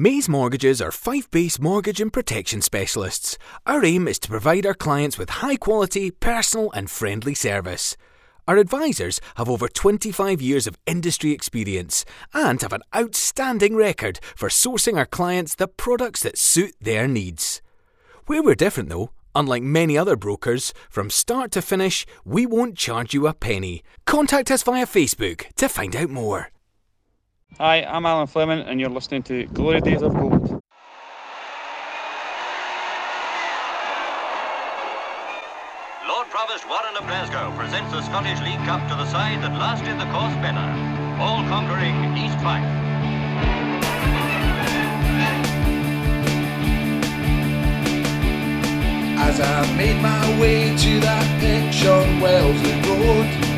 Maze Mortgages are Fife based mortgage and protection specialists. Our aim is to provide our clients with high quality, personal, and friendly service. Our advisors have over 25 years of industry experience and have an outstanding record for sourcing our clients the products that suit their needs. Where we're different though, unlike many other brokers, from start to finish, we won't charge you a penny. Contact us via Facebook to find out more. Hi, I'm Alan Fleming, and you're listening to Glory Days of Gold. Lord Provost Warren of Glasgow presents the Scottish League Cup to the side that lasted the course better, all conquering East Fife. As I made my way to that pitch on Wellesley Road to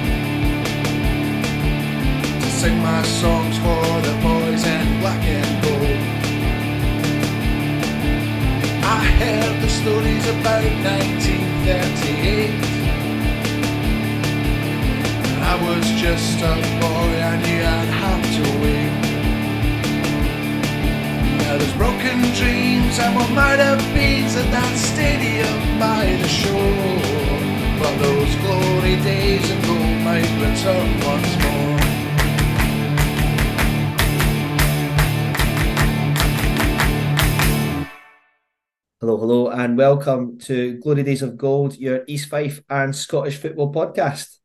sing my songs for the boys in black and gold. I heard the stories about 1938. And I was just a boy, I knew I'd have to wait. Now there's broken dreams and what might have been at that stadium by the shore. But those glory days of gold might return once more. Hello, hello, and welcome to Glory Days of Gold, your East Fife and Scottish football podcast.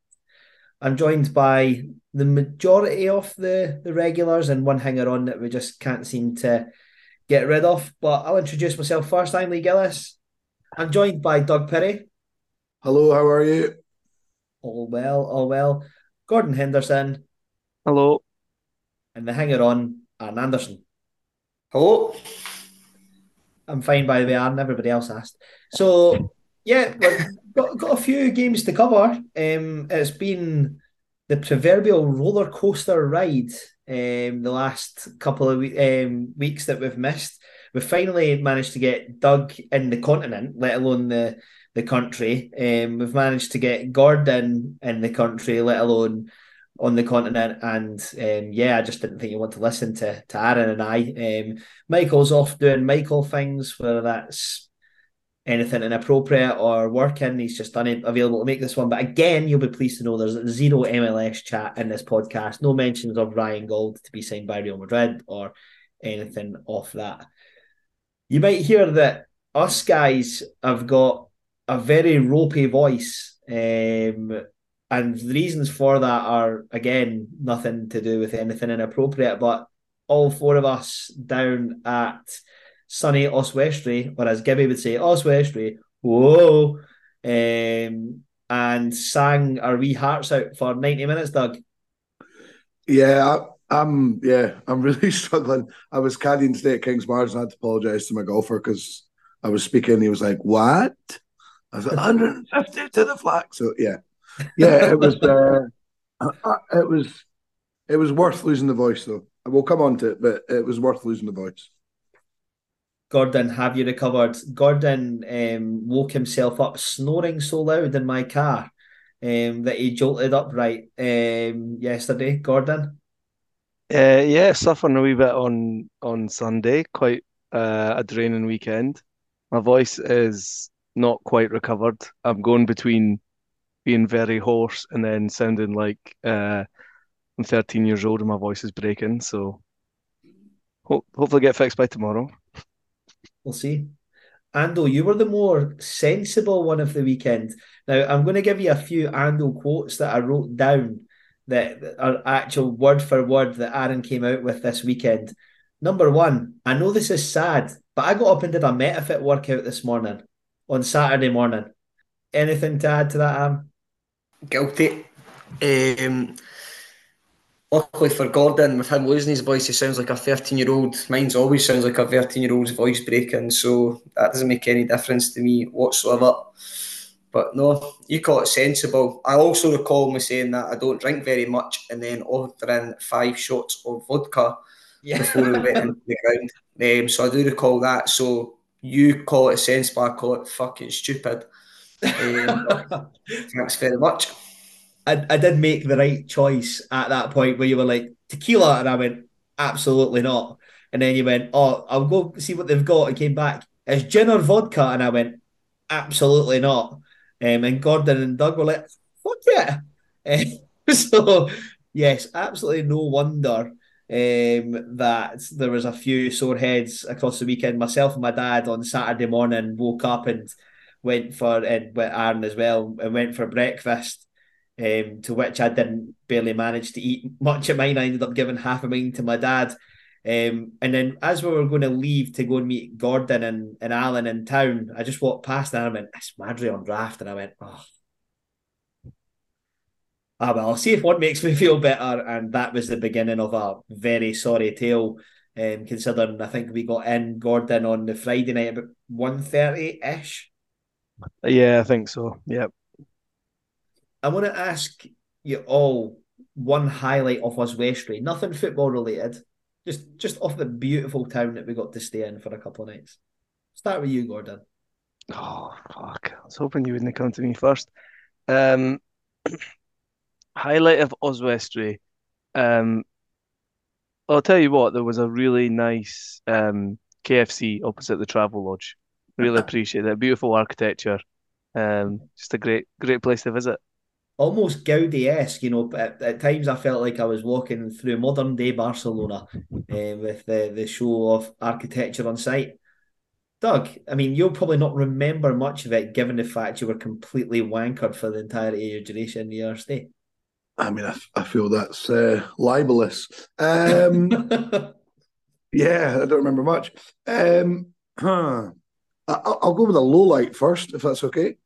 I'm joined by the majority of the, the regulars and one hanger on that we just can't seem to get rid of. But I'll introduce myself first. I'm Lee Gillis. I'm joined by Doug Perry. Hello, how are you? All well, all well. Gordon Henderson Hello. and the hanger on, Aaron Anderson. Hello. I'm fine, by the way, Aaron. Everybody else asked. So, yeah, we've got, got a few games to cover. Um, it's been the proverbial roller coaster ride um, the last couple of um, weeks that we've missed. We finally managed to get Doug in the continent, let alone the the country. Um, we've managed to get Gordon in the country, let alone on the continent. And um, yeah, I just didn't think you want to listen to to Aaron and I. Um, Michael's off doing Michael things, whether that's anything inappropriate or working. He's just unavailable to make this one. But again, you'll be pleased to know there's zero MLS chat in this podcast. No mentions of Ryan Gauld to be signed by Real Madrid or anything off that. You might hear that us guys have got a very ropey voice. Um, and the reasons for that are again nothing to do with anything inappropriate, but all four of us down at sunny Oswestry, or as Gibby would say, Oswestry, whoa, um, and sang our wee hearts out for 90 minutes, Doug. Yeah, I, I'm. Yeah, I'm really struggling. I was caddying today at Kingsbarns, and I had to apologise to my golfer because I was speaking. He was like, "What?" I was like, "150 to the flag." So yeah, yeah, it was. Uh, it was. It was worth losing the voice, though. We'll come on to it, but it was worth losing the voice. Gordon, have you recovered? Gordon um, woke himself up snoring so loud in my car um, that he jolted upright um, yesterday. Gordon? Uh, yeah, suffering a wee bit on on Sunday. Quite uh, a draining weekend. My voice is not quite recovered. I'm going between being very hoarse and then sounding like uh, I'm 13 years old and my voice is breaking. So ho hopefully get fixed by tomorrow. We'll see. Ando, you were the more sensible one of the weekend. Now, I'm going to give you a few Ando quotes that I wrote down that are actual word for word that Aaron came out with this weekend. Number one, I know this is sad, but I got up and did a MetaFit workout this morning on Saturday morning. Anything to add to that, Am? Guilty. Um, luckily for Gordon, with him losing his voice, he sounds like a 13 year old. Mine's always sounds like a 13 year old's voice breaking, so that doesn't make any difference to me whatsoever. But no, you call it sensible. I also recall me saying that I don't drink very much and then ordering five shots of vodka Yeah. before we went into the ground. Um, so I do recall that. So you call it sensible, I call it fucking stupid. Um, thanks very much. I, I did make the right choice at that point where you were like tequila, and I went absolutely not. And then you went, oh, I'll go see what they've got. And came back, is gin or vodka? And I went, absolutely not. Um, and Gordon and Doug were like, fuck yeah. Um, so, yes, absolutely no wonder um, that there was a few sore heads across the weekend. Myself and my dad on Saturday morning woke up and went for, and with Aaron as well, and went for breakfast. Um, to which I didn't barely manage to eat much of mine. I ended up giving half of mine to my dad. Um, and then as we were going to leave to go and meet Gordon and, and Alan in town, I just walked past and I went, it's Madri on draft. And I went, oh, ah, well, I'll see if one makes me feel better. And that was the beginning of a very sorry tale. Um, considering I think we got in Gordon on the Friday night about 1.30 ish. Yeah, I think so. Yep. I want to ask you all one highlight of Oswestry, nothing football related, just just off the beautiful town that we got to stay in for a couple of nights. Start with you, Gordon. Oh fuck! I was hoping you wouldn't come to me first. Um, highlight of Oswestry. Um, I'll tell you what. There was a really nice um, KFC opposite the Travelodge. Really appreciate that. Beautiful architecture. Um, just a great great place to visit almost Gaudi esque. You know, at, at, times I felt like I was walking through modern day Barcelona uh, with the, the show of architecture on site. Doug, I mean, you'll probably not remember much of it given the fact you were completely wankered for the entirety of your duration in your stay. I mean, I, I feel that's uh, libelous. Um, yeah, I don't remember much. Um, huh. I, will go with a low light first, if that's okay.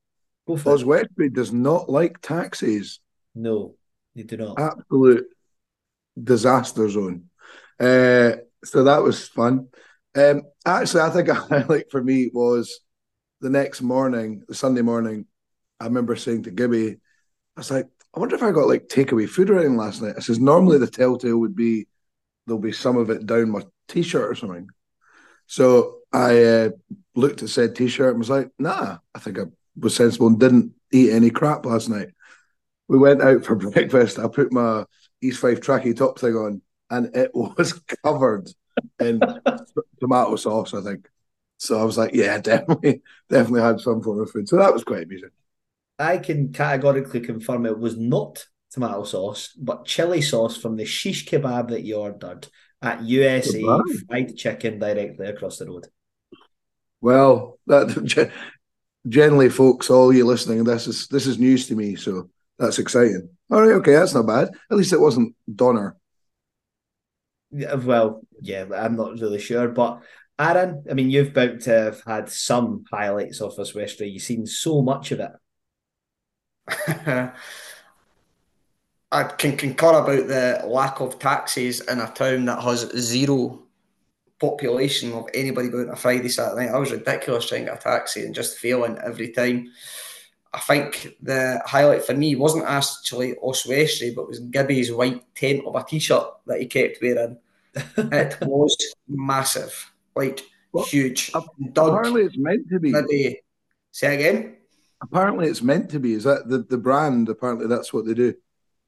Because Westbury does not like taxis. No, they do not. Absolute disaster zone. Uh, so that was fun. Um, actually, I think a highlight for me was the next morning, the Sunday morning. I remember saying to Gibby, I was like, I wonder if I got like takeaway food or anything last night. I says, normally the telltale would be there'll be some of it down my t shirt or something. So I uh, looked at said t shirt and was like, nah, I think I was sensible and didn't eat any crap last night. We went out for breakfast. I put my East Fife tracky top thing on, and it was covered in tomato sauce. I think. So I was like, yeah, definitely, definitely had some form of food. So that was quite amusing. I can categorically confirm it was not tomato sauce, but chili sauce from the shish kebab that you ordered at USA fried chicken directly across the road. Well, that generally, folks, all you listening, this is this is news to me, so that's exciting. All right, okay, that's not bad. At least it wasn't Donner. Yeah, well, yeah, I'm not really sure, but Aaron, I mean, you've about to have had some highlights of Oswestry. You've seen so much of it. I can concur about the lack of taxis in a town that has zero population of anybody going on a Friday, Saturday night. I was ridiculous trying to get a taxi and just failing every time. I think the highlight for me wasn't actually Oswestry, but was Gibby's white tent of a t-shirt that he kept wearing. it was massive, like well, huge. Apparently, it's meant to be. Say again. Apparently, it's meant to be. Is that the, the brand? Apparently, that's what they do.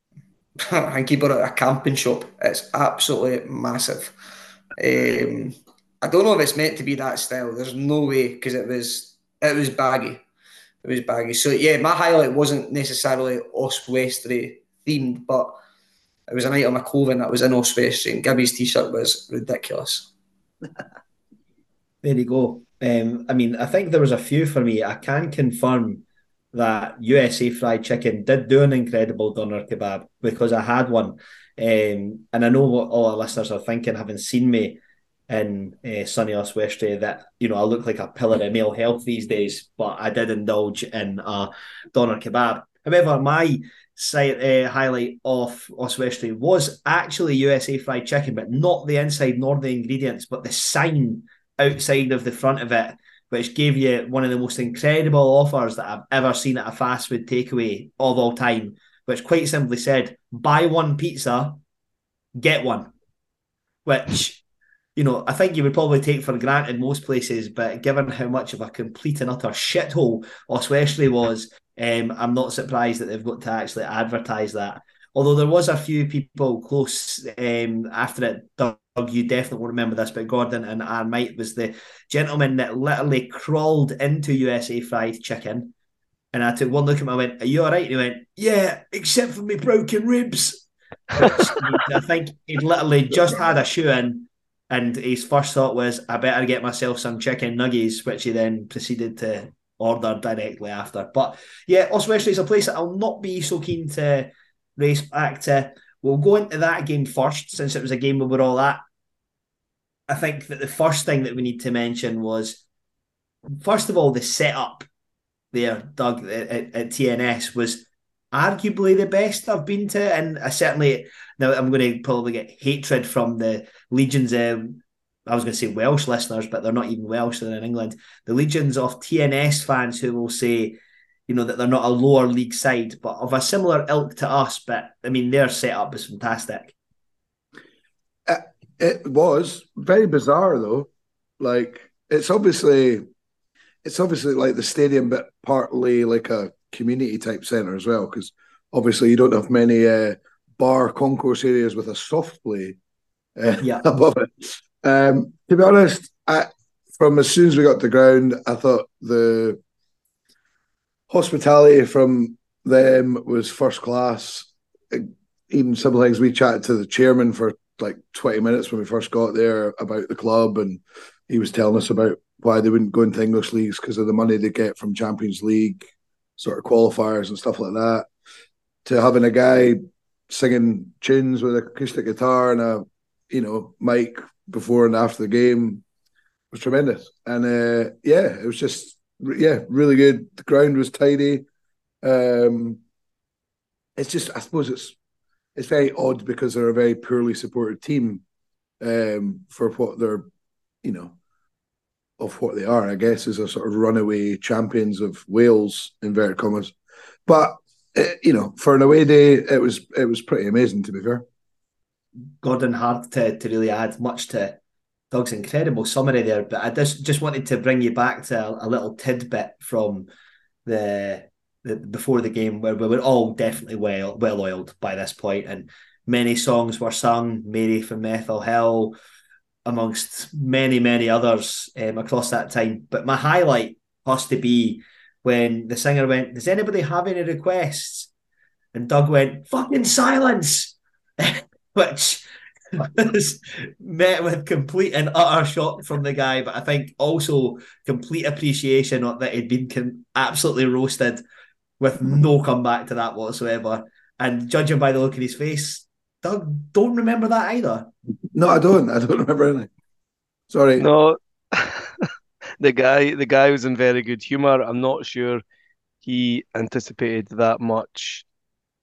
I think he bought it at a camping shop. It's absolutely massive. Um, I don't know if it's meant to be that style. There's no way because it was it was baggy. It was baggy. So yeah, my highlight wasn't necessarily Oswestry themed, but it was an item of clothing that was in Oswestry, and Gibby's t-shirt was ridiculous. there you go. Um, I mean, I think there was a few for me. I can confirm that USA fried chicken did do an incredible doner kebab because I had one um, and I know what all our listeners are thinking, having seen me in uh, sunny Oswestry, that you know I look like a pillar of male health these days. But I did indulge in a doner kebab. However, my site uh, highlight of Oswestry was actually USA fried chicken, but not the inside nor the ingredients, but the sign outside of the front of it, which gave you one of the most incredible offers that I've ever seen at a fast food takeaway of all time which quite simply said, buy one pizza, get one. Which, you know, I think you would probably take for granted most places, but given how much of a complete and utter shithole Oswestry was, um, I'm not surprised that they've got to actually advertise that. Although there was a few people close um, after it done you definitely will remember this, but Gordon and Might was the gentleman that literally crawled into USA Fried Chicken. And I took one look at him, I went, Are you all right? And he went, Yeah, except for me broken ribs. I think he'd literally just had a shoe in, and his first thought was, I better get myself some chicken nuggets, which he then proceeded to order directly after. But yeah, Oswestry is a place that I'll not be so keen to race back to. We'll go into that game first, since it was a game we were all at. I think that the first thing that we need to mention was, first of all, the setup there, Doug, at, at TNS was arguably the best I've been to, and I certainly now I'm going to probably get hatred from the legions. Um, I was going to say Welsh listeners, but they're not even Welsh. They're in England. The legions of TNS fans who will say, you know, that they're not a lower league side, but of a similar ilk to us. But I mean, their setup is fantastic. Uh, it was very bizarre, though. Like it's obviously, it's obviously like the stadium, but partly like a community type centre as well, because obviously you don't have many uh, bar concourse areas with a soft play uh, yeah. above it. Um, to be honest, I, from as soon as we got to the ground, I thought the hospitality from them was first class. Even some things we chatted to the chairman for like 20 minutes when we first got there about the club, and he was telling us about why they wouldn't go into English leagues because of the money they get from Champions League sort of qualifiers and stuff like that. To having a guy singing tunes with an acoustic guitar and a you know mic before and after the game was tremendous. And uh, yeah, it was just yeah, really good. The ground was tidy. Um, it's just I suppose it's it's very odd because they're a very poorly supported team um, for what they're you know of what they are. I guess is a sort of runaway champions of Wales inverted commas, but. Uh, you know, for an away day, it was it was pretty amazing. To be fair, Gordon hard to, to really add much to Doug's incredible summary there, but I just just wanted to bring you back to a, a little tidbit from the, the before the game where we were all definitely well well oiled by this point, and many songs were sung. Mary from Methil Hill, amongst many many others um, across that time. But my highlight has to be when the singer went, "Does anybody have any requests?" And Doug went, "Fucking silence," which was met with complete and utter shock from the guy, but I think also complete appreciation that he'd been absolutely roasted with no comeback to that whatsoever. And judging by the look in his face, Doug don't remember that either. No, I don't. I don't remember anything. Sorry. No, the guy, the guy was in very good humor. I'm not sure he anticipated that much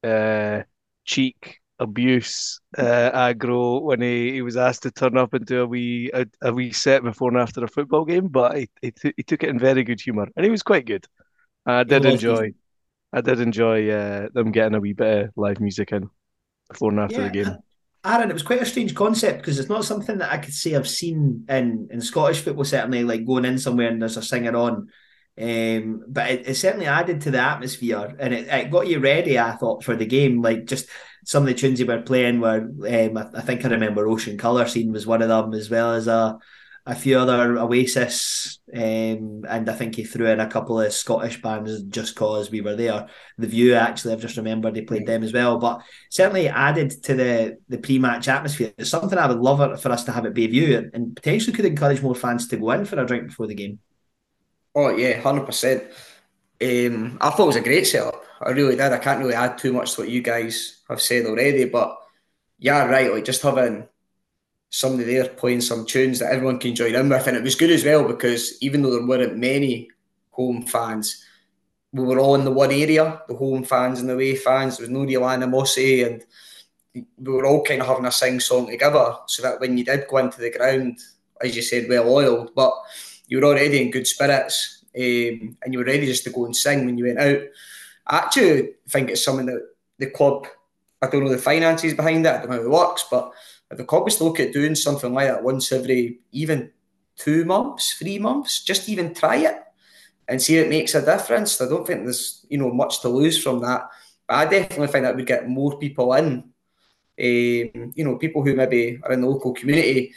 uh, cheek abuse uh, aggro when he, he was asked to turn up into a wee a, a wee set before and after a football game, but he, he, t- he took it in very good humour and he was quite good. I did enjoy, I did enjoy uh, them getting a wee bit of live music in before and after yeah. the game. Aaron, it was quite a strange concept because it's not something that I could say I've seen in, in Scottish football, certainly, like going in somewhere and there's a singer on. Um, but it, it, certainly added to the atmosphere and it, it got you ready, I thought, for the game. Like just some of the tunes they were playing were, um, I, I, think I remember Ocean Colour Scene was one of them, as well as a a few other Oasis, um, and I think he threw in a couple of Scottish bands just cause we were there. The View, actually, I've just remembered they played them as well, but certainly added to the the pre match atmosphere. It's something I would love for us to have at Bayview, and potentially could encourage more fans to go in for a drink before the game. Oh yeah, hundred um, percent. I thought it was a great setup. I really did. I can't really add too much to what you guys have said already, but yeah, right. Like just having somebody there playing some tunes that everyone can join in with, and it was good as well because even though there weren't many home fans, we were all in the one area, the home fans and the away fans. There was no real animosity, and we were all kind of having a sing song together, so that when you did go into the ground, as you said, well oiled, but you were already in good spirits, um, and you were ready just to go and sing when you went out. I actually think it's something that the club, I don't know the finances behind it, I don't know how it works, but if the club was to look at doing something like that once every even two months, three months, just even try it and see if it makes a difference. I don't think there's you know much to lose from that. But I definitely think that would get more people in um, you know, people who maybe are in the local community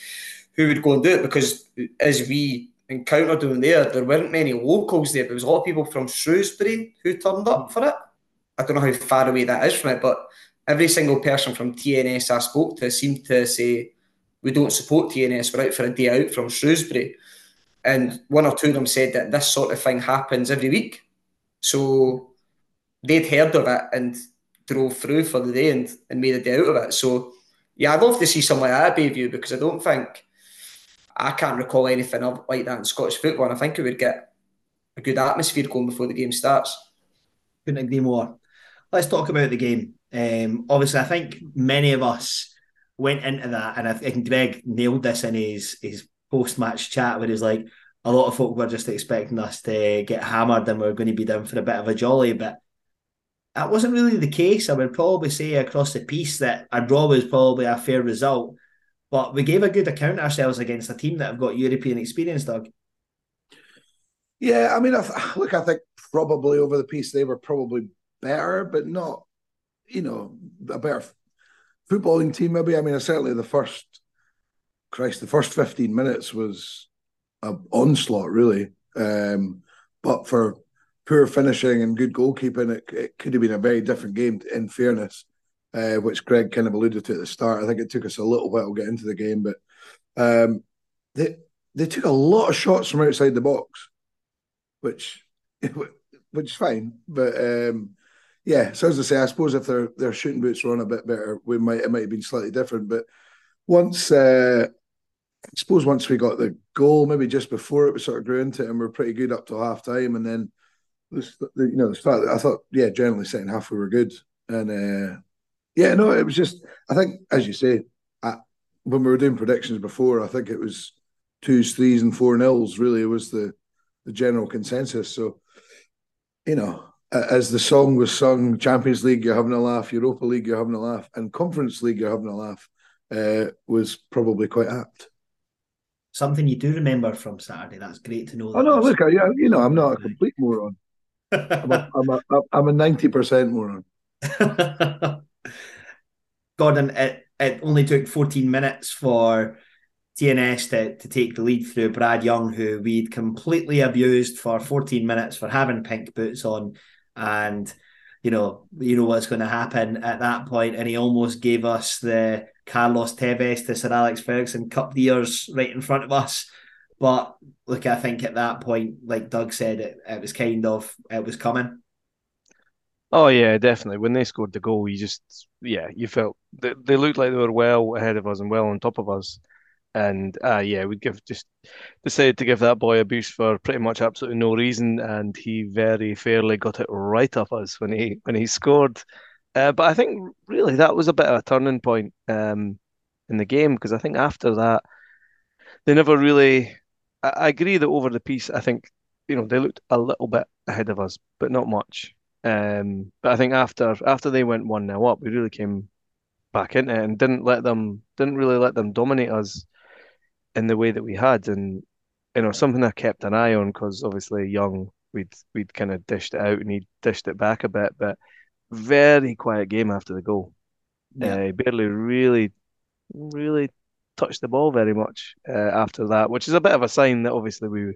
who would go and do it because as we encountered them there, there weren't many locals there. There was a lot of people from Shrewsbury who turned up for it. I don't know how far away that is from it, but every single person from TNS I spoke to seemed to say, we don't support TNS, we're out for a day out from Shrewsbury. And one or two of them said that this sort of thing happens every week. So they'd heard of it and drove through for the day and, and made a day out of it. So yeah, I'd love to see something like that at Bayview because I don't think I can't recall anything like that in Scottish football. And I think it would get a good atmosphere going before the game starts. Couldn't agree more. Let's talk about the game. Um, obviously, I think many of us went into that, and I think Greg nailed this in his his post match chat where he's like, a lot of folk were just expecting us to get hammered and we are going to be down for a bit of a jolly, but that wasn't really the case. I would probably say across the piece that a draw was probably a fair result, but we gave a good account ourselves against a team that have got European experience, Doug. Yeah, I mean, I, look, I think probably over the piece they were probably better, but not, you know, a better footballing team. Maybe I mean, certainly the first, Christ, the first fifteen minutes was an onslaught, really. Um, but for poor finishing and good goalkeeping, it, it could have been a very different game. In fairness, uh, which Greg kind of alluded to at the start, I think it took us a little while to get into the game, but um, they they took a lot of shots from outside the box, which which is fine. But um, yeah, so as I say, I suppose if their their shooting boots were on a bit better, we might it might have been slightly different. But once uh, I suppose once we got the goal, maybe just before it, we sort of grew into it, and we are pretty good up to half time, and then this, you know the start. I thought, yeah, generally second half we were good, and uh, yeah, no, it was just I think as you say, I, when we were doing predictions before, I think it was twos, threes, and four nils. Really, was the the general consensus. So, you know, as the song was sung, Champions League, you're having a laugh, Europa League, you're having a laugh, and Conference League, you're having a laugh, uh, was probably quite apt something you do remember from Saturday. That's great to know. Oh no, look, I, you know, I'm not a complete moron. I'm a, I'm a, I'm a 90% moron. Gordon, it, it only took 14 minutes for TNS to, to take the lead through Brad Young, who we'd completely abused for 14 minutes for having pink boots on. And, you know, you know what's going to happen at that point, And he almost gave us the Carlos Tevez to Sir Alex Ferguson cup years right in front of us. But look, I think at that point, like Doug said, it, it was kind of it was coming. Oh yeah, definitely. When they scored the goal, you just yeah, you felt they, they looked like they were well ahead of us and well on top of us. And uh yeah, we give just decided to give that boy a boost for pretty much absolutely no reason, and he very fairly got it right off us when he when he scored. Uh, but I think really that was a bit of a turning point um, in the game because I think after that they never really. I, I, agree that over the piece, I think you know they looked a little bit ahead of us, but not much. Um, but I think after after they went one 0 up, we really came back into it and didn't let them didn't really let them dominate us in the way that we had, and you know something I kept an eye on because obviously Young we'd we'd kind of dished it out and he dished it back a bit, but very quiet game after the goal. Yeah. Uh, barely really, really touched the ball very much uh, after that, which is a bit of a sign that obviously we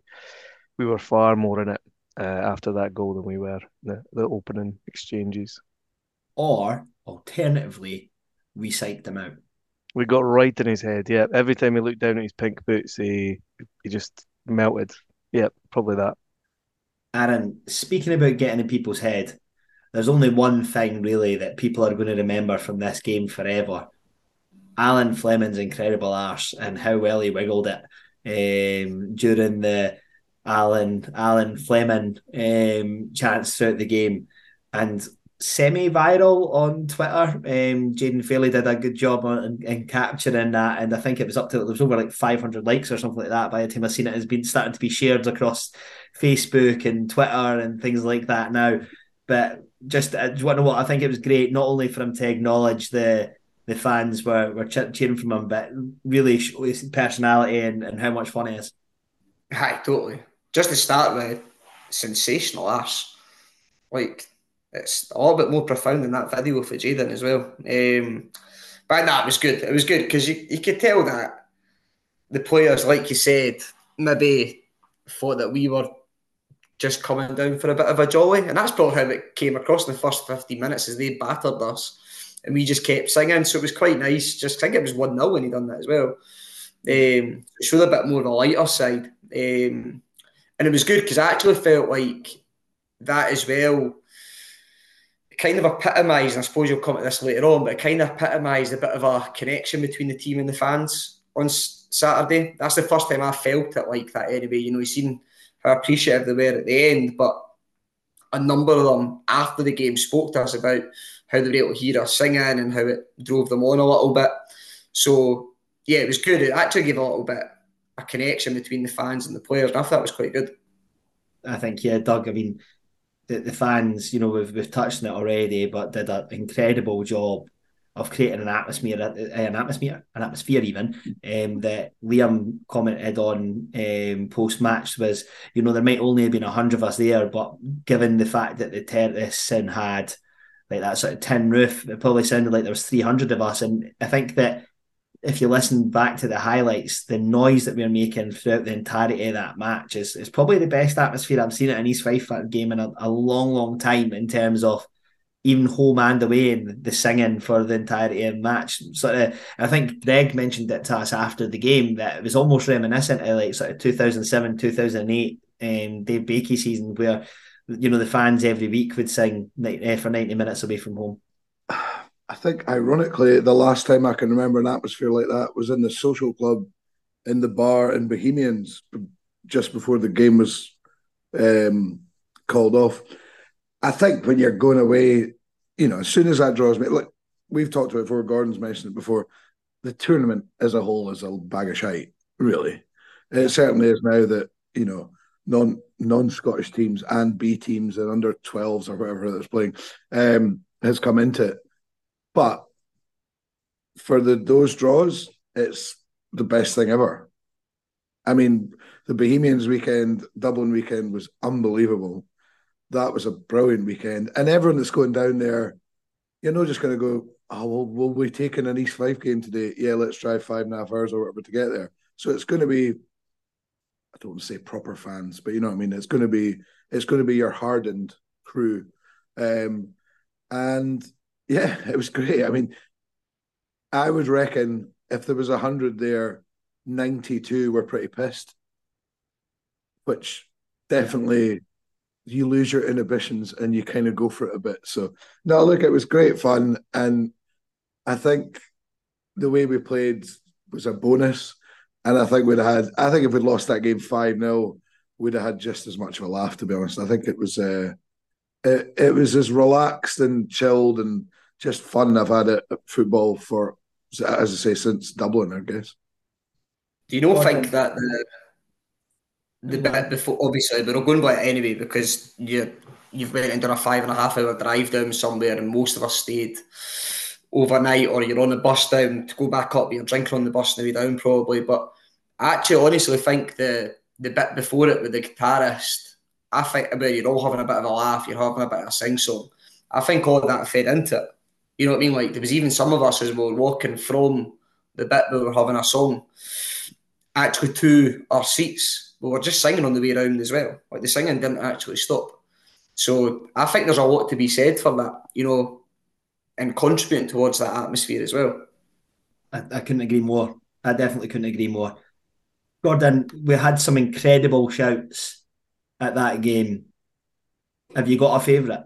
we were far more in it uh, after that goal than we were the, the opening exchanges. Or alternatively, we psyched him out. We got right in his head. Yeah, every time he looked down at his pink boots, he he just melted. Yeah, probably that. Aaron, speaking about getting in people's head, there's only one thing really that people are going to remember from this game forever. Alan Fleming's incredible arse and how well he wiggled it um, during the Alan Alan Fleming um, chance throughout the game, and semi-viral on Twitter. Um, Jaden Fairley did a good job on in, capturing that, and I think it was up to there was over like 500 likes or something like that by the time I seen it. Has been starting to be shared across Facebook and Twitter and things like that now. But just I you want to know what I think it was great not only for him to acknowledge the the fans were were cheering from him, but really show his personality and, and how much fun he is. Hi, totally. Just to start with, sensational ass. Like it's a little bit more profound than that video for Jaden as well. Um, But that was good. It was good because you, you could tell that the players, like you said, maybe thought that we were just coming down for a bit of a jolly. And that's probably how it came across in the first 15 minutes as they battered us. And we just kept singing. So it was quite nice. Just I think it was 1 0 when he done that as well. Um, showed a bit more of a lighter side. Um, and it was good because I actually felt like that as well kind of epitomised, I suppose you'll come to this later on, but it kind of epitomised a bit of a connection between the team and the fans on Saturday. That's the first time I felt it like that anyway. You know, you've seen how appreciative they were at the end, but a number of them after the game spoke to us about how they were able to hear us singing and how it drove them on a little bit. So yeah, it was good. It actually gave a little bit a connection between the fans and the players, and I thought that was quite good. I think, yeah, Doug. I mean, the, the fans, you know, we've we've touched on it already, but did an incredible job of creating an atmosphere, an atmosphere, an atmosphere even um, that Liam commented on um, post match was, you know, there might only have been a hundred of us there, but given the fact that the terrace had like that sort of tin roof, it probably sounded like there was three hundred of us, and I think that if you listen back to the highlights, the noise that we are making throughout the entirety of that match is, is probably the best atmosphere I've seen at an East Fife game in a, a long, long time in terms of even home and away and the singing for the entirety of the match. Sort of, I think Greg mentioned it to us after the game that it was almost reminiscent of like sort of 2007, 2008 um, Dave Baikie season where you know the fans every week would sing eh, for 90 minutes away from home. I think, ironically, the last time I can remember an atmosphere like that was in the social club in the bar in Bohemians just before the game was um, called off. I think when you're going away, you know, as soon as that draws me, look, we've talked about it before, Gordon's mentioned it before. The tournament as a whole is a bag of shite, really. It certainly is now that, you know, non non Scottish teams and B teams and under 12s or whatever that's playing um, has come into it. But for the those draws, it's the best thing ever. I mean, the Bohemians weekend, Dublin weekend was unbelievable. That was a brilliant weekend. And everyone that's going down there, you're not just going to go, oh, well, will we take in an East Fife game today? Yeah, let's drive five and a half hours or whatever to get there. So it's going to be, I don't want to say proper fans, but you know what I mean? It's going to be, it's going to be your hardened crew. Um, and yeah, it was great. I mean, I would reckon if there was a hundred there, ninety-two were pretty pissed, which definitely you lose your inhibitions and you kind of go for it a bit. So no, look, it was great fun, and I think the way we played was a bonus. And I think we'd had. I think if we'd lost that game five 0 we'd have had just as much of a laugh. To be honest, I think it was. Uh, it, it was as relaxed and chilled and just fun I've had at football for, as I say, since Dublin, I guess. Do you not think that the the bit before, obviously, we're not going by it anyway because you you've went and done a five and a half hour drive down somewhere, and most of us stayed overnight, or you're on the bus down to go back up. You're drinking on the bus the way down probably, but I actually honestly think the the bit before it with the guitarist, I think about you're all having a bit of a laugh, you're having a bit of a sing song. I think all of that fed into it. You know what I mean? Like there was even some of us as we were walking from the bit where we were having a song actually to our seats. We were just singing on the way around as well. Like the singing didn't actually stop. So I think there's a lot to be said for that, you know, and contributing towards that atmosphere as well. I, I couldn't agree more. I definitely couldn't agree more. Gordon, we had some incredible shouts at that game. Have you got a favourite?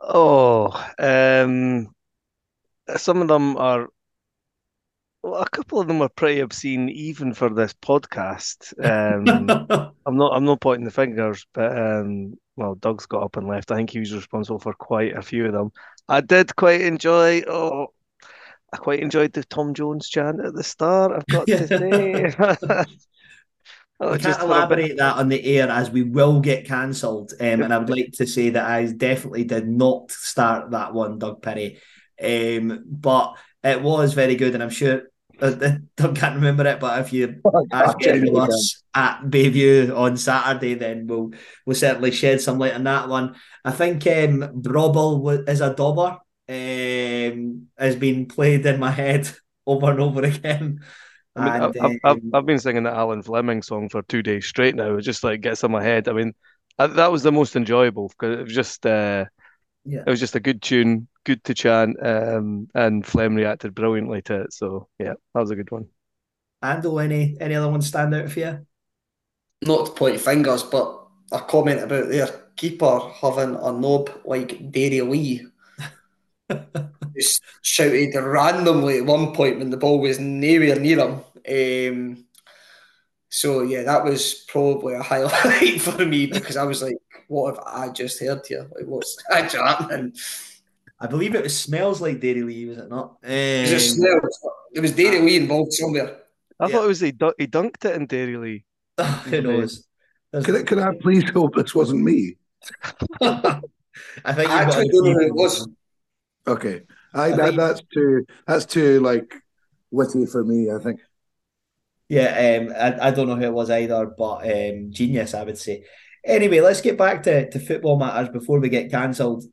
Oh, um, some of them are. Well, a couple of them are pretty obscene, even for this podcast. Um, I'm not. I'm not pointing the fingers, but um, well, Doug's got up and left. I think he was responsible for quite a few of them. I did quite enjoy. Oh, I quite enjoyed the Tom Jones chant at the start. I've got to say. I can't elaborate that on the air as we will get cancelled. Um, and I would like to say that I definitely did not start that one, Doug Perry. Um, but it was very good, and I'm sure uh, Doug can't remember it. But if you ask any of us at Bayview on Saturday, then we'll we'll certainly shed some light on that one. I think um, Brobble is a dobber. um, has been played in my head over and over again. I mean, And, I've, I've, um, I've been singing that Alan Fleming song for two days straight now. It just like gets in my head. I mean, I, that was the most enjoyable because it was just uh, yeah. it was just a good tune, good to chant, um, and Flem reacted brilliantly to it. So yeah, that was a good one. Ando, any any other ones stand out for you? Not to point fingers, but a comment about their keeper having a knob like Dairylea. Just shouted randomly at one point when the ball was nowhere near him. Um, so yeah, that was probably a highlight for me because I was like, "What have I just heard here? Like, what's actually happening?" I believe it was smells like Dairylea, was it not? It was, Um, just, it was Dairylea involved somewhere. I Yeah. thought it was he, dun- he dunked it in Dairylea. who knows? There's- Can I, can I please hope this wasn't me? I think I you've actually a don't know who it was. Okay, I, I that, think- that's too that's too like witty for me. I think. Yeah, um, I, I don't know who it was either, but um, genius, I would say. Anyway, let's get back to, to football matters before we get cancelled.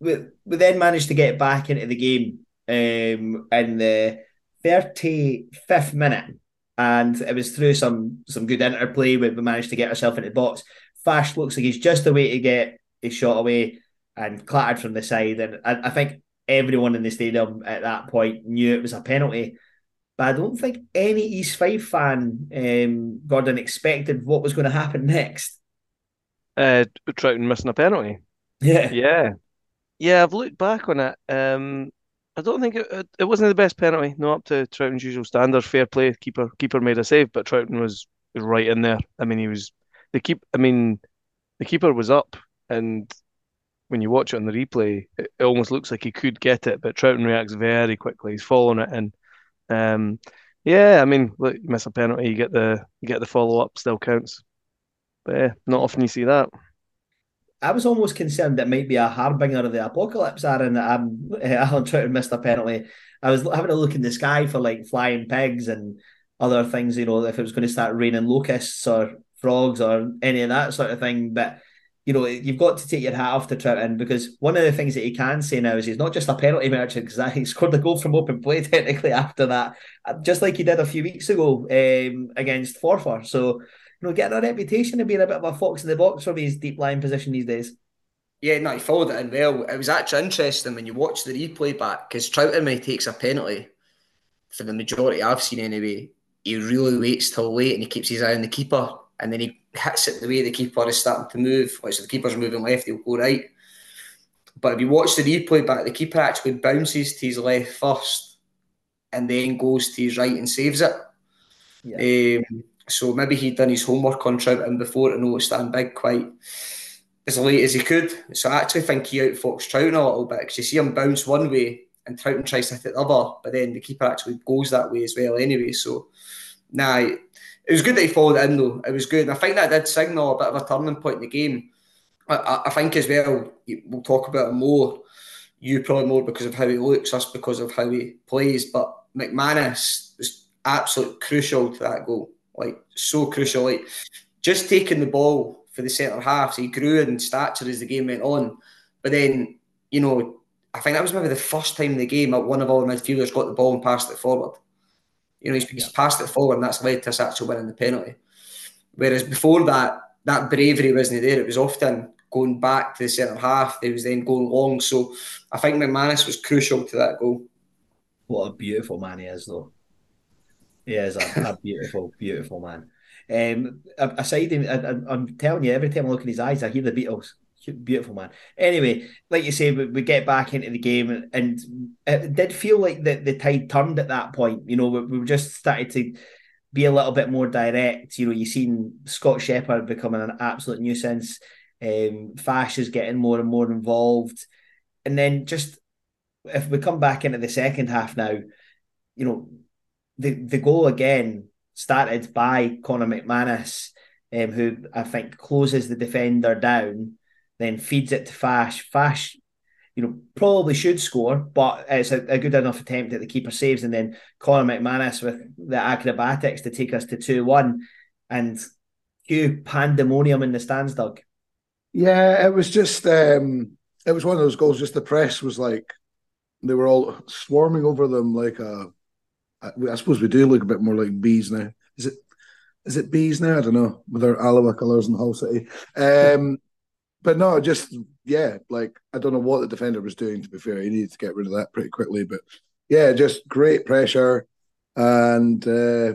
We, we then managed to get back into the game um, in the 35th minute, and it was through some some good interplay we, managed to get ourselves into the box. Fash looks like he's just the way to get his shot away and clattered from the side, and I, I think everyone in the stadium at that point knew it was a penalty. But I don't think any East Fife fan, um, Gordon, expected what was going to happen next. Uh, Trouten missing a penalty. Yeah. Yeah, yeah. I've looked back on it. Um, I don't think it, it, wasn't the best penalty. Not up to Trouten's usual standards. Fair play. Keeper keeper made a save, but Trouten was, was right in there. I mean, he was the keep. I mean, the keeper was up, and when you watch it on the replay, it, it almost looks like he could get it, but Trouten reacts very quickly. He's following it, and um, yeah. I mean, look, you miss a penalty, you get the you get the follow up, still counts. But yeah, not often you see that. I was almost concerned that might be a harbinger of the apocalypse, Aaron, that um, Alan Trouten missed a penalty. I was having a look in the sky for like flying pigs and other things, you know, if it was going to start raining locusts or frogs or any of that sort of thing. But, you know, you've got to take your hat off to Trouten because one of the things that he can say now is he's not just a penalty merchant because he scored a goal from open play technically after that, just like he did a few weeks ago um, against Forfar. So, you know, getting a reputation of being a bit of a fox in the box from his deep lying position these days. Yeah, no, he followed it in well. It was actually interesting when you watch the replay back because he takes a penalty, for the majority I've seen anyway, he really waits till late and he keeps his eye on the keeper and then he hits it the way the keeper is starting to move. Like, so the keeper's moving left, he'll go right. But if you watch the replay back, the keeper actually bounces to his left first and then goes to his right and saves it. Yeah. Um, so maybe he'd done his homework on Trouten before to know to stand big quite as late as he could. So I actually think he outfoxed Trouten a little bit because you see him bounce one way and Trouten tries to hit it the other, but then the keeper actually goes that way as well anyway. So, nah, it was good that he followed in though. It was good. And I think that did signal a bit of a turning point in the game. I, I, I think as well, we'll talk about it more, you probably more because of how he looks, us because of how he plays, but McManus was absolutely crucial to that goal. Like, so crucial. Like, just taking the ball for the centre half, so he grew in stature as the game went on. But then, you know, I think that was maybe the first time in the game that one of our midfielders got the ball and passed it forward. You know, he's, he's passed it forward, and that's led to us actually winning the penalty. Whereas before that, that bravery wasn't there. It was often going back to the centre half. They was then going long. So I think McManus was crucial to that goal. What a beautiful man he is, though. He is a, a beautiful, beautiful man. Um, aside, I, am telling you, every time I look in his eyes, I hear the Beatles. Beautiful man. Anyway, like you say, we, we get back into the game, and, and it did feel like the, the tide turned at that point. You know, we, we just started to be a little bit more direct. You know, you've seen Scott Shepherd becoming an absolute nuisance. Um, Fash is getting more and more involved, and then just if we come back into the second half now, you know, the the goal again started by Conor McManus, um, who I think closes the defender down, then feeds it to Fash. Fash, you know, probably should score, but it's a, a good enough attempt that the keeper saves, and then Conor McManus with the acrobatics to take us to two one, and cue pandemonium in the stands, Doug. Yeah, it was just um, it was one of those goals. Just the press was like they were all swarming over them like a. I I suppose we do look a bit more like bees now. Is it? Is it bees now? I don't know with their Alloa colours and Hull City. Um, but no, just yeah, like I don't know what the defender was doing. To be fair, he needed to get rid of that pretty quickly. But yeah, just great pressure, and uh,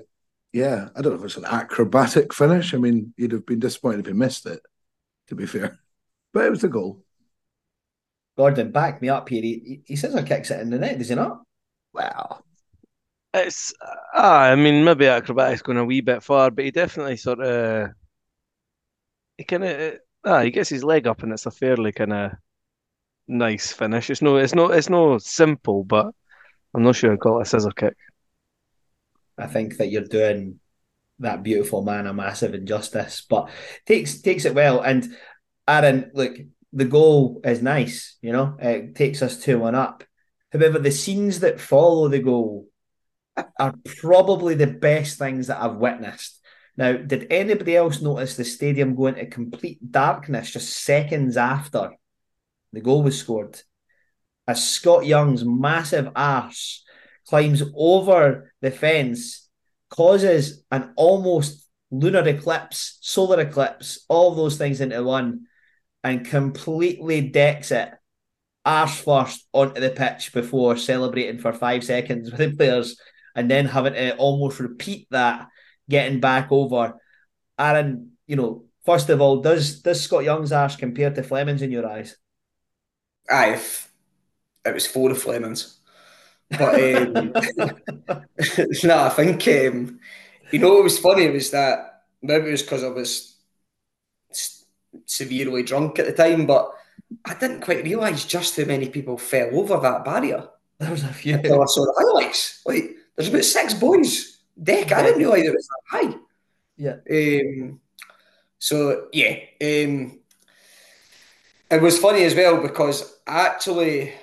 yeah, I don't know if it's an acrobatic finish. I mean, you'd have been disappointed if he missed it. To be fair, but it was a goal. Gordon, back me up here. He, he says I kicks it in the net, does he not? Wow. It's ah, I mean, maybe acrobatics going a wee bit far, but he definitely sort of he kind of ah, he gets his leg up, and it's a fairly kind of nice finish. It's no, it's no, it's no simple, but I'm not sure I'd call it a scissor kick. I think that you're doing that beautiful man a massive injustice, but takes takes it well. And Aaron, look, the goal is nice, you know, it takes us two one up. However, the scenes that follow the goal are probably the best things that I've witnessed. Now, did anybody else notice the stadium go into complete darkness just seconds after the goal was scored? As Scott Young's massive arse climbs over the fence, causes an almost lunar eclipse, solar eclipse, all those things into one, and completely decks it arse first onto the pitch before celebrating for five seconds with the players and then having to almost repeat that getting back over. Aaron, you know, first of all, does does Scott Young's arse compare to Fleming's in your eyes? Aye, if it was four of Fleming's. But um, no, I think um, you know what was funny was that maybe it was because I was severely drunk at the time, but I didn't quite realise just how many people fell over that barrier. There was a few. Until I saw the highlights. Like there's about six boys deck. I didn't realise it was that high. Yeah. Um, so yeah, um, it was funny as well because actually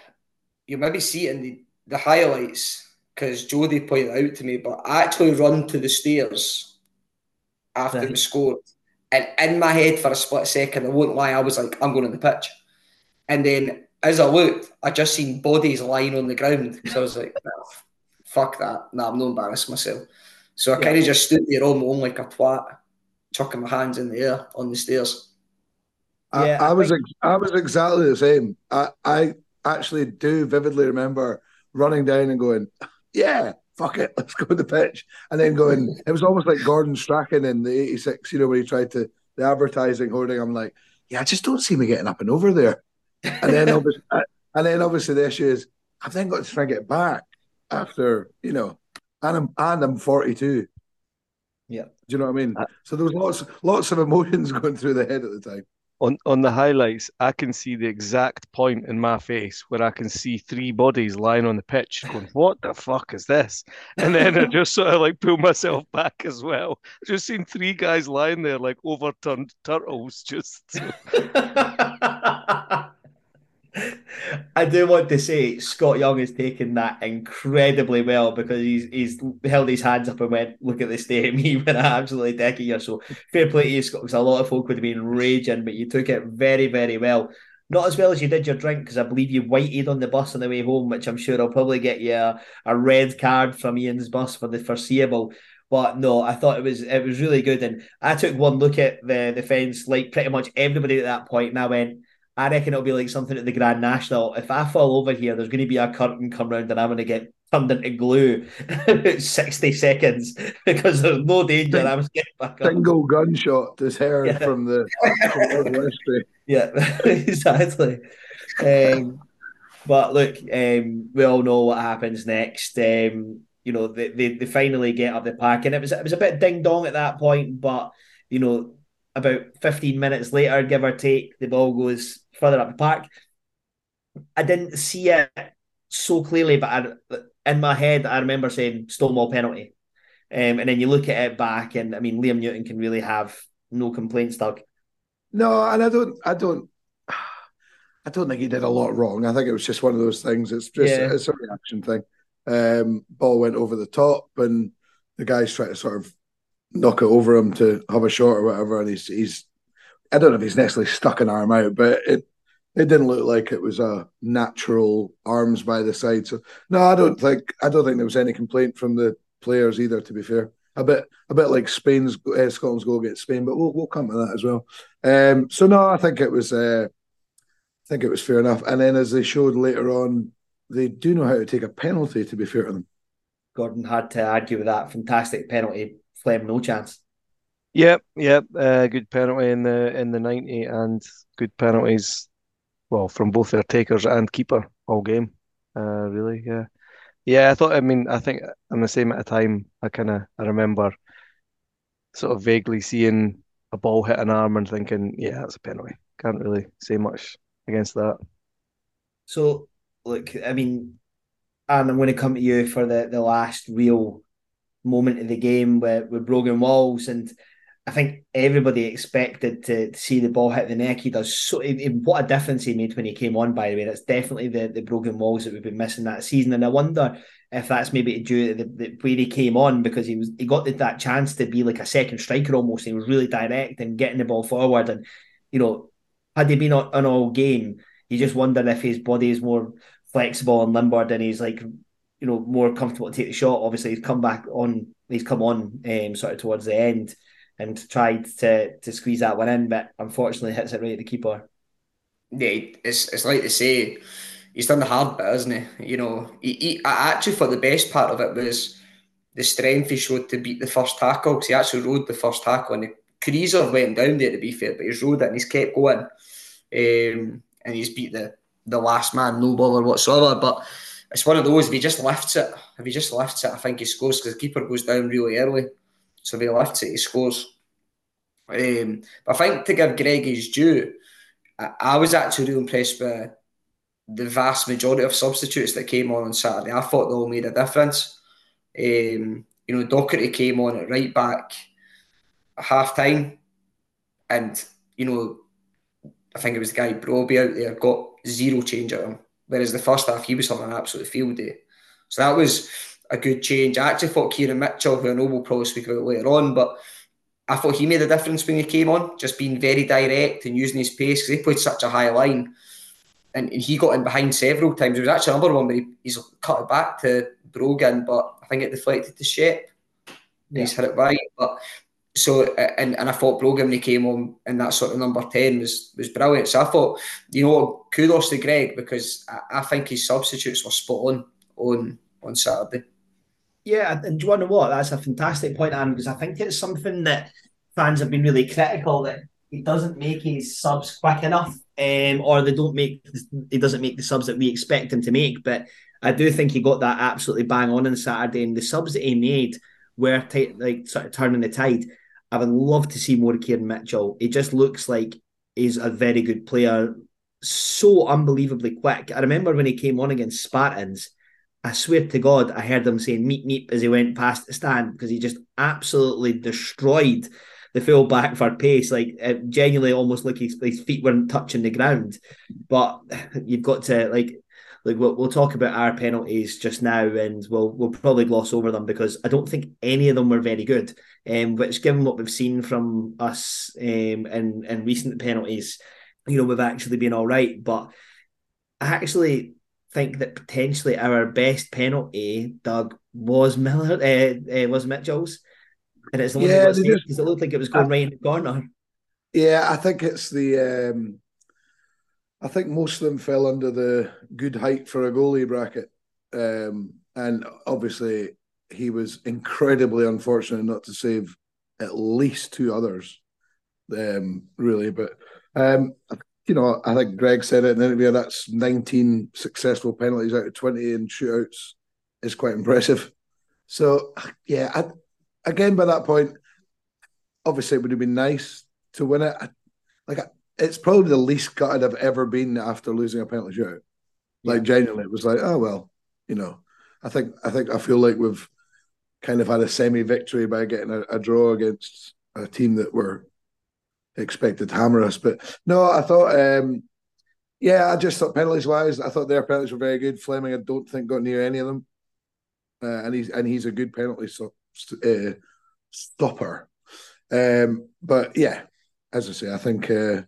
you maybe see it in the, the highlights because Jody pointed it out to me, but I actually run to the stairs after Right. was scored. And in my head for a split second, I won't lie, I was like, I'm going on the pitch. And then as I looked, I just seen bodies lying on the ground. So I was like, "Nah, fuck that. Nah, I'm not embarrassed myself. So I Yeah. kind of just stood there on my own like a twat, chucking my hands in the air on the stairs. I, Yeah, I, I was think- I was exactly the same. I, I actually do vividly remember running down and going, "Yeah, fuck it, let's go to the pitch," and then going. It was almost like Gordon Strachan in the '86, you know, when he tried to the advertising hoarding. I'm like, "Yeah, I just don't see me getting up and over there." And then obviously, and then obviously the issue is I've then got to try and get back after you know, and I'm and I'm 42. Yeah. Do you know what I mean? Uh, So there was lots lots of emotions going through the head at the time. On on the highlights, I can see the exact point in my face where I can see three bodies lying on the pitch, going, "What the fuck is this?" And then I just sort of like pull myself back as well. Just seen three guys lying there like overturned turtles. Just I do want to say Scott Young has taken that incredibly well because he's he's held his hands up and went, "Look at this state of me when I absolutely deck you." So fair play to you, Scott, because a lot of folk would have been raging, but you took it very, very well. Not as well as you did your drink, because I believe you whited on the bus on the way home, which I'm sure I'll probably get you a, a red card from Ian's bus for the foreseeable. But no, I thought it was it was really good, and I took one look at the the fence, like pretty much everybody at that point, and I went, I reckon it'll be like something at the Grand National. If I fall over here, there's going to be a curtain come round and I'm going to get turned into glue in 60 seconds because there's no danger. I'm getting back up. Single gunshot is heard Yeah. from the from Yeah, exactly. Um, but look, um, we all know what happens next. Um, you know, they, they, they finally get up the park, and it was it was a bit ding dong at that point, but you know, about 15 minutes later, give or take, the ball goes further up the park. I didn't see it so clearly, but I, in my head, I remember saying Stonewall penalty. Um, and then you look at it back, and I mean, Liam Newton can really have no complaints, Doug. No, and I don't, I don't, I don't think he did a lot wrong. I think it was just one of those things. It's just Yeah. it's a reaction thing. Um, ball went over the top, and the guys try to sort of knock it over him to have a shot or whatever, and he's he's. I don't know if he's necessarily stuck an arm out, but it it didn't look like it was a natural arms by the side. So no, I don't think I don't think there was any complaint from the players either. To be fair, a bit a bit like Spain's uh, Scotland's goal against Spain, but we'll we'll come to that as well. Um, so no, I think it was uh, I think it was fair enough. And then as they showed later on, they do know how to take a penalty. To be fair to them, Gordon had to argue with that fantastic penalty. Flem no chance. Yep, yep. Uh, good penalty in the in the ninety, and good penalties. Well, from both their takers and keeper all game. Uh, really, yeah, yeah. I thought. I mean, I think I'm the same at a time. I kind of I remember sort of vaguely seeing a ball hit an arm and thinking, yeah, that's a penalty. Can't really say much against that. So, look, I mean, and I'm going to come to you for the the last real moment of the game with with Brogan Walls and I think everybody expected to, to, see the ball hit the neck. He does so. what a difference he made when he came on. By the way, that's definitely the, the Brogan Walls that we've been missing that season. And I wonder if that's maybe due to the, the way he came on because he was he got that chance to be like a second striker almost. He was really direct and getting the ball forward. And you know, had he been on, on all game, you just wonder if his body is more flexible and limber and he's like you know more comfortable to take the shot. Obviously, he's come back on. He's come on um, sort of towards the end and tried to to squeeze that one in, but unfortunately hits it right at the keeper. Yeah, it's it's like to say he's done the hard bit, isn't he? You know, he, he, I actually thought the best part of it was the strength he showed to beat the first tackle because he actually rode the first tackle and Kreisler went down there to be fair, but he's rode it and he's kept going, um, and he's beat the the last man, no bother whatsoever. But it's one of those if he just lifts it, if he just lifts it, I think he scores because the keeper goes down really early. So if he lifts it, he scores. Um, I think to give Greg his due, I, I was actually really impressed by the vast majority of substitutes that came on on Saturday. I thought they all made a difference. Um, you know, Docherty came on at right back half time, and you know, I think it was the guy Brobbel out there got zero change at him. Whereas the first half he was having an absolute field day. So that was a good change. I actually thought Kieran Mitchell, who I know we'll probably speak about later on, but I thought he made a difference when he came on, just being very direct and using his pace because he played such a high line. And, and, he got in behind several times. There was actually another one where he, he's cut it back to Brogan, but I think it deflected to Shep. Yeah. He's hit it right. But so and, and I thought Brogan when he came on in that sort of number 10 was was brilliant. So I thought, you know, kudos to Greg because I, I think his substitutes were spot on on on Saturday. Yeah, and do you know what? That's a fantastic point, Anne, because I think it's something that fans have been really critical that he doesn't make his subs quick enough, um, or they don't make he doesn't make the subs that we expect him to make. But I do think he got that absolutely bang on on Saturday, and the subs that he made were t- like sort of turning the tide. I would love to see more Kieran Mitchell. He just looks like he's a very good player, so unbelievably quick. I remember when he came on against Spartans I swear to God, I heard him saying meet meet as he went past the stand because he just absolutely destroyed the full back for pace. Like genuinely almost like his, his, feet weren't touching the ground. But you've got to like like we'll, we'll talk about our penalties just now and we'll we'll probably gloss over them because I don't think any of them were very good. Um which given what we've seen from us um in, in recent penalties, you know, we've actually been all right. But I actually think that potentially our best penalty, Doug, was Miller, uh, uh, was Mitchell's, and it's yeah, because it, it looked like it was going I, right in the corner. Yeah, I think it's the. Um, I think most of them fell under the good height for a goalie bracket, um, and obviously he was incredibly unfortunate not to save at least two others. Um, really, but um, you know, I think Greg said it in the interview. That's 19 successful penalties out of 20 in shootouts is quite impressive. So, yeah, I, again, by that point, obviously it would have been nice to win it. I, like, it's probably the least gutted I've ever been after losing a penalty shootout. Like, genuinely, it was like, oh well, you know. I think I think I feel like we've kind of had a semi victory by getting a, a draw against a team that were expected to hammer us. But no, I thought, um, yeah, I just thought penalties wise, I thought their penalties were very good. Fleming, I don't think got near any of them, uh, and he's and he's a good penalty so, uh, stopper. Um, but yeah, as I say, I think uh,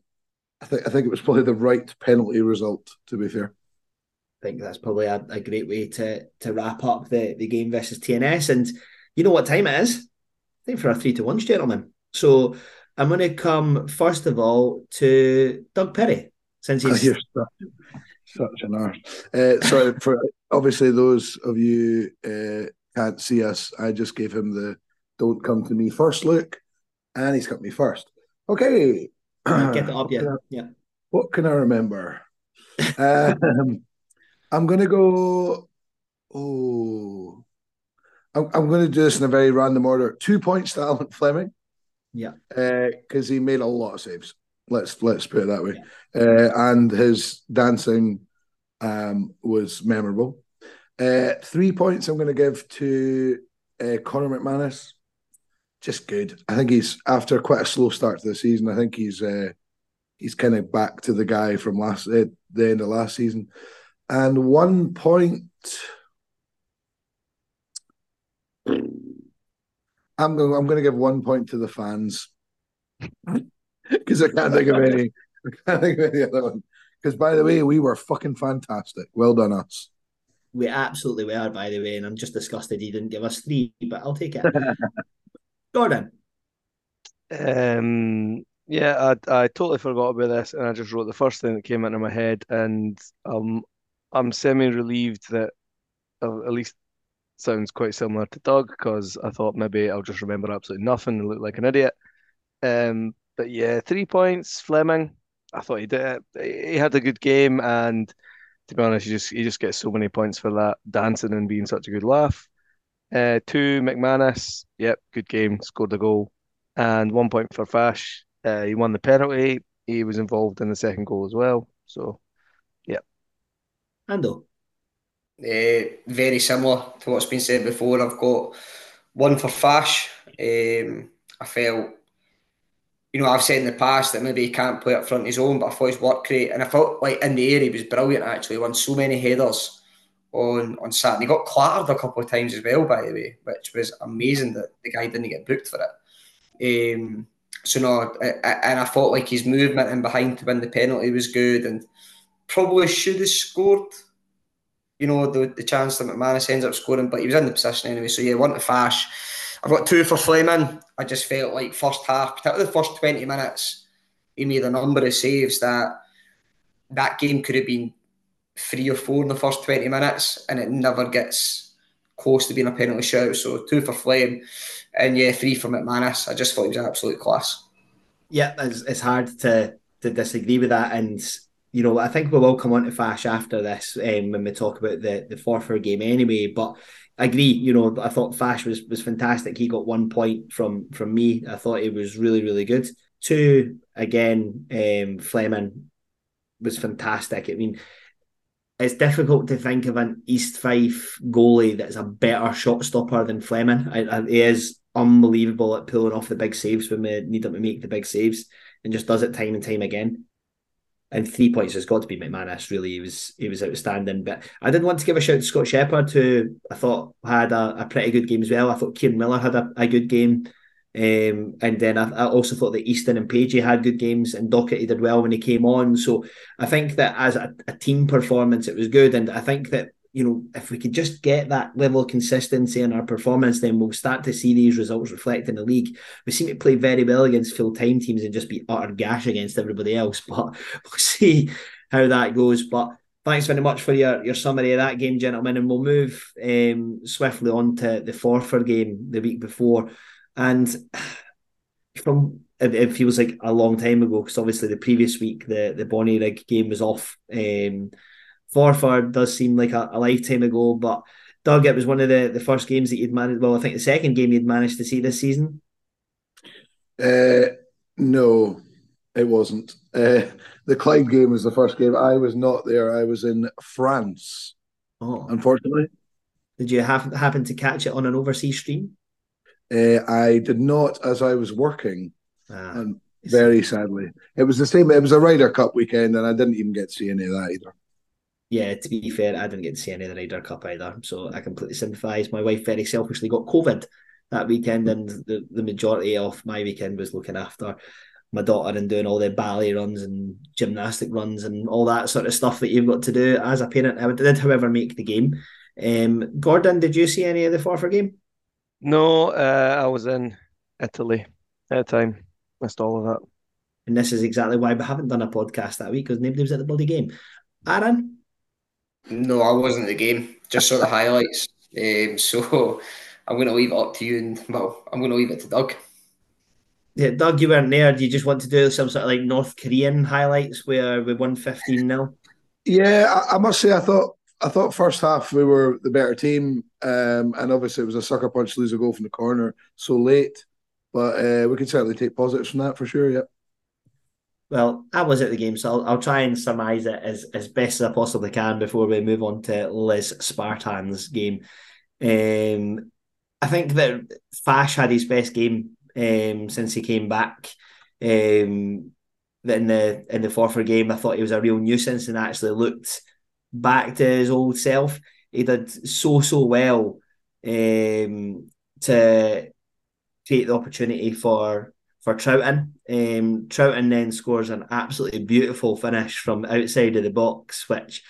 I think I think it was probably the right penalty result. To be fair, I think that's probably a, a great way to to wrap up the, the game versus TNS. And you know what time it is? I think for a three to one, gentlemen. So I'm going to come first of all to Doug Perry, since Oh, he's you're such, such an arse. Uh, sorry for obviously those of you uh, can't see us. I just gave him the "Don't come to me first look, and he's got me first. Okay, get it up, yeah, What can I- yeah. What can I remember? um, I'm going to go. Oh, I'm, I'm going to do this in a very random order. Two points to Alan Fleming Yeah. because he made a lot of saves. Let's let's put it that way. Uh, and his dancing um, was memorable. Uh, three points I'm going to give to uh, Conor McManus. Just good. I think he's after quite a slow start to the season. I think he's uh, he's kind of back to the guy from last uh, the end of last season. And one point. I'm going. I'm going to give one point to the fans because I can't think of any. I can't think of any other one. Because by the way, we were fucking fantastic. Well done, us. We absolutely were, by the way, and I'm just disgusted he didn't give us three, but I'll take it. Gordon, Um, yeah, I I totally forgot about this, and I just wrote the first thing that came into my head, and um, I'm semi-relieved that uh, at least sounds quite similar to Doug, because I thought maybe I'll just remember absolutely nothing and look like an idiot. Um, but yeah, three points, Fleming. I thought he did. He had a good game, and to be honest, he just he just gets so many points for that dancing and being such a good laugh. Uh, two, McManus. Yep, good game, scored a goal. And one point for Fash. Uh, he won the penalty. He was involved in the second goal as well. So, yeah. Ando, Uh, very similar to what's been said before. I've got one for Fash. Um, I felt, you know, I've said in the past that maybe he can't play up front his own, but I thought his work rate, and I felt like in the air he was brilliant actually. He won so many headers on on Saturday. He got clattered a couple of times as well, by the way, which was amazing that the guy didn't get booked for it. Um, so no, I, I, and I thought like his movement and behind to win the penalty was good, and probably should have scored you know, the, the chance that McManus ends up scoring, but he was in the position anyway. So yeah, one to Fash. I've got two for Fleming. I just felt like first half, particularly the first 20 minutes, he made a number of saves that that game could have been three or four in the first 20 minutes and it never gets close to being a penalty shout. So two for Flem and yeah, three for McManus. I just thought he was an absolute class. yeah, it's, it's hard to to disagree with that, and you know, I think we will come on to Fash after this um, when we talk about the the Forfar game anyway. But I agree, you know, I thought Fash was was fantastic. He got one point from from me. I thought he was really really good. Two again, um, Fleming was fantastic. I mean, it's difficult to think of an East Fife goalie that's a better shot stopper than Fleming. I, I, he is unbelievable at pulling off the big saves when we need him to make the big saves, and just does it time and time again. And three points has got to be McManus. Really, he was he was outstanding. But I didn't want to give a shout to Scott Shepherd, who I thought had a, a pretty good game as well. I thought Kieran Miller had a, a good game. Um, and then I, I, also thought that Easton and Pagey had good games, and Docherty did well when he came on. So I think that as a, a, team performance, it was good. And I think that you know if we could just get that level of consistency in our performance, then we'll start to see these results reflect in the league. We seem to play very well against full time teams and just be utter gash against everybody else. But we'll see how that goes. But thanks very much for your, your summary of that game, gentlemen. And we'll move um, swiftly on to the Forfar game the week before. And from it feels like a long time ago because obviously the previous week the the Bonnie Bonnyrigg game was off. Um, Forfar does seem like a, a, lifetime ago, but Doug, it was one of the, the first games that you'd managed. Well, I think the second game you'd managed to see this season. Uh, no, it wasn't. Uh, the Clyde game was the first game. I was not there. I was in France. Oh, unfortunately. Did you have, happen to catch it on an overseas stream? Uh, I did not, as I was working. Ah, and very sadly, it was the same. It was a Ryder Cup weekend, and I didn't even get to see any of that either. Yeah, to be fair, I didn't get to see any of the Ryder Cup either, so I completely sympathise. My wife very selfishly got COVID that weekend, and the, the majority of my weekend was looking after my daughter and doing all the ballet runs and gymnastic runs and all that sort of stuff that you've got to do as a parent. I did, however, make the game. Um, Gordon, did you see any of the Forfar game? No, uh, I was in Italy at the time. Missed all of that. And this is exactly why we haven't done a podcast that week because nobody was at the bloody game. Aaron? No, I wasn't at the game. Just saw the highlights. Um, so I'm going to leave it up to you, and well, I'm going to leave it to Doug. Yeah, Doug, you weren't there. Do you just want to do some sort of like North Korean highlights where we won 15 0? Yeah, I, I, must say, I thought I thought first half we were the better team, um, and obviously it was a sucker punch to lose a goal from the corner so late. But uh, we can certainly take positives from that for sure. Yeah. Well, I was at the game, so I'll, I'll try and surmise it as, as best as I possibly can before we move on to Les Spartans game. Um, I think that Fash had his best game um, since he came back. Um, in the in the Forfar game, I thought he was a real nuisance and actually looked back to his old self. He did so so well um, to take the opportunity for for Trouten. Um, Trouten then scores an absolutely beautiful finish from outside of the box, which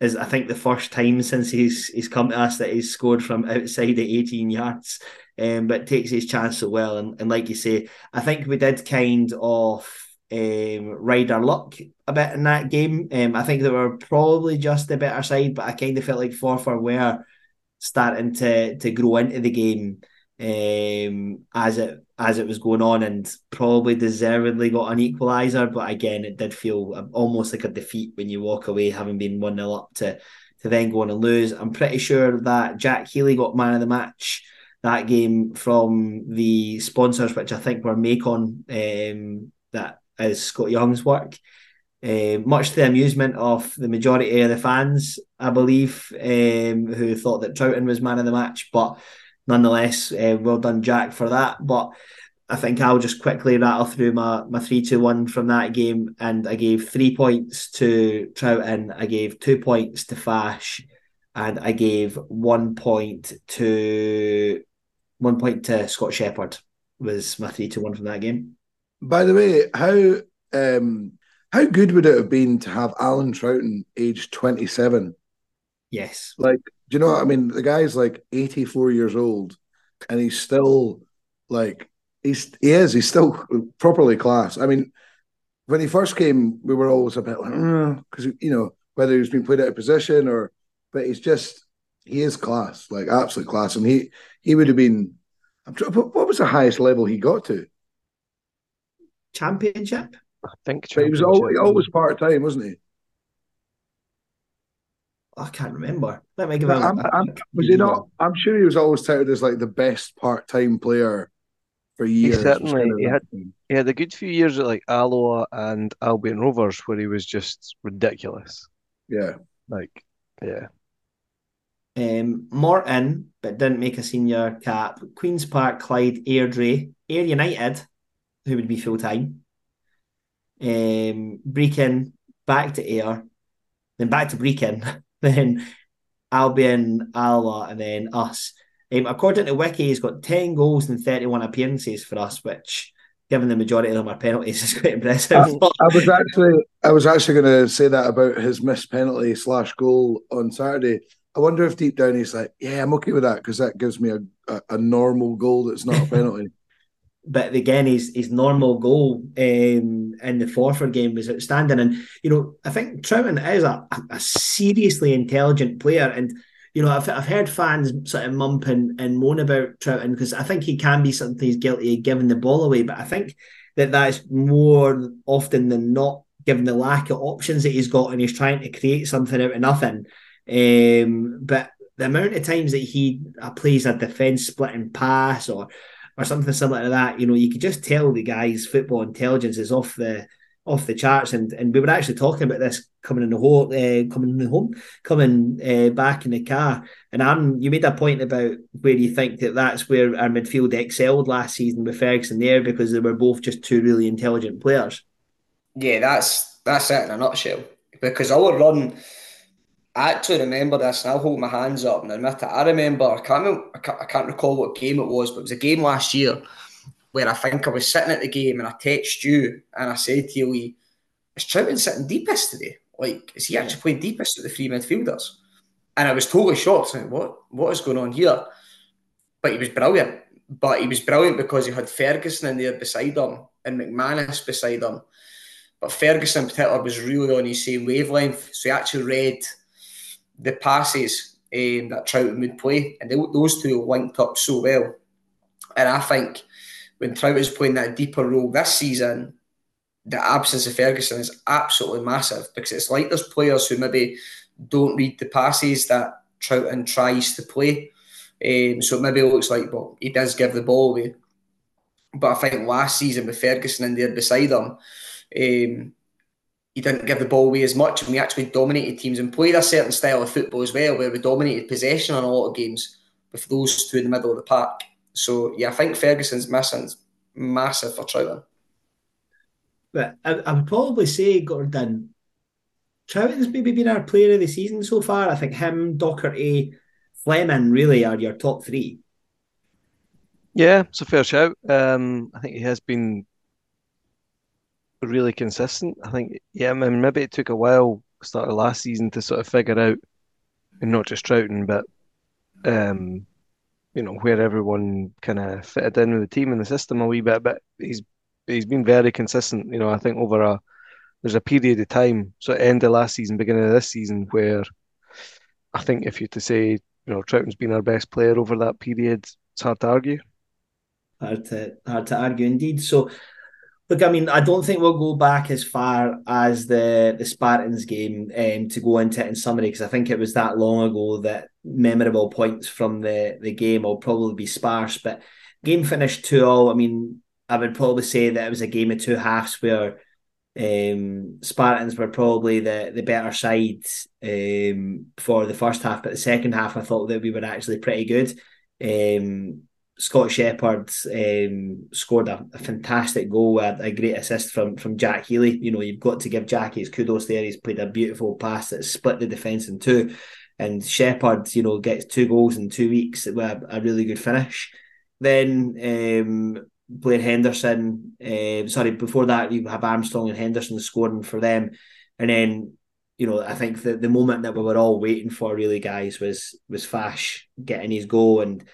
is I think the first time since he's he's come to us that he's scored from outside the 18 yards. Um, but takes his chance so well. And, and like you say, I think we did kind of um, ride our luck a bit in that game. Um, I think they were probably just the better side, but I kind of felt like Forfar were starting to to grow into the game um, as it as it was going on, and probably deservedly got an equaliser. But again, it did feel almost like a defeat when you walk away having been one 0 up to to then go on and lose. I'm pretty sure that Jack Healy got man of the match that game from the sponsors, which I think were Macon. Um, that is Scott Young's work. Uh, much to the amusement of the majority of the fans, I believe, um, who thought that Trouten was man of the match. But nonetheless, uh, well done, Jack, for that. But I think I'll just quickly rattle through my, my 3 2 1 from that game. And I gave three points to Trouten, I gave two points to Fash, and I gave one point to one point to Scott Shepherd was my 3 2 1 from that game. By the way, how um, how good would it have been to have Alan Trouten aged 27? Yes. Like, do you know what I mean? The guy's like 84 years old and he's still like, he's, he is, he's still properly class. I mean, when he first came, we were always a bit like, because, mm, you know, whether he's been played out of position or, but he's just, he is class, like absolute class. And he, he would have been, what was the highest level he got to? Championship? I think but he was always, always part time, wasn't he? I can't remember. Let me give him. I'm, I'm, was he not? I'm sure he was always touted as like the best part time player for years. He certainly he had, he had a good few years at like Alloa and Albion Rovers where he was just ridiculous. Yeah, like yeah. Um, Morton, but didn't make a senior cap. Queens Park, Clyde, Airdrie, Ayr United, who would be full time um, Brechin back to Ayr, then back to Brechin, then Albion, Alloa, and then us. Um, according to Wiki, he's got 10 goals and 31 appearances for us, which, given the majority of them are penalties, is quite impressive. I, I was actually I was actually going to say that about his missed penalty slash goal on Saturday. I wonder if deep down he's like, yeah, I'm okay with that because that gives me a, a, a normal goal that's not a penalty but again, his his normal goal um, in the Forfar game was outstanding. And you know, I think Trouten is a, a seriously intelligent player. And you know, I've, I've heard fans sort of mump and, and moan about Trouten because I think he can be something he's guilty of giving the ball away. But I think that that's more often than not, given the lack of options that he's got, and he's trying to create something out of nothing. Um, but the amount of times that he uh, plays a defence splitting pass or or something similar to that. You know, you could just tell the guy's football intelligence is off the off the charts. And and we were actually talking about this coming in the home, uh, coming in the home, coming uh, back in the car. And Aaron, you made a point about where you think that that's where our midfield excelled last season with Ferguson there because they were both just two really intelligent players. Yeah, that's that's it in a nutshell. Because our run actually remember this, and I'll hold my hands up and admit it. I remember, I can't, remember, I can't, I can't recall what game it was, but it was a game last year, where I think I was sitting at the game and I texted you and I said to you, Lee, is Trouten sitting deepest today? Like, is he actually playing deepest at the three midfielders? And I was totally shocked. Like, what what is going on here? But he was brilliant. But he was brilliant because he had Ferguson in there beside him and McManus beside him. But Ferguson in particular was really on his same wavelength. So he actually read the passes um, that Trouten would play. And they, those two linked up so well. And I think when Trout is playing that deeper role this season, the absence of Ferguson is absolutely massive because it's like there's players who maybe don't read the passes that Trouten tries to play. Um, so maybe it looks like, well, he does give the ball away. But I think last season with Ferguson in there beside him, um, he didn't give the ball away as much, and we actually dominated teams and played a certain style of football as well, where we dominated possession on a lot of games with those two in the middle of the park. So yeah, I think Ferguson's missing massive for Trouten. But I, I would probably say Gordon Trouten's maybe been our player of the season so far. I think him, Docherty, Fleming really are your top three. Yeah, it's a fair shout. Um, I think he has been really consistent. I think, yeah, I mean, maybe it took a while, start of last season, to sort of figure out, and not just Trouton, but um, you know, where everyone kind of fitted in with the team and the system a wee bit. But he's he's been very consistent. You know, I think over a there's a period of time, so end of last season, beginning of this season, where I think if you to say, you know, Trouton's been our best player over that period, it's hard to argue. Hard to hard to argue indeed. So Look, I mean, I don't think we'll go back as far as the the Spartans game um, to go into it in summary because I think it was that long ago that memorable points from the the game will probably be sparse. But game finished two all. I mean, I would probably say that it was a game of two halves where um, Spartans were probably the the better side um, for the first half, but the second half I thought that we were actually pretty good. Um, Scott Shepherd um, scored a, a, fantastic goal with a great assist from from Jack Healy. You know, you've got to give Jackie his kudos there. He's played a beautiful pass that split the defence in two. And Shepherd, you know, gets two goals in two weeks with a, a really good finish. Then um, Blair Henderson, uh, sorry, before that, you have Armstrong and Henderson scoring for them. And then, you know, I think the, the moment that we were all waiting for, really, guys, was was Fash getting his goal. And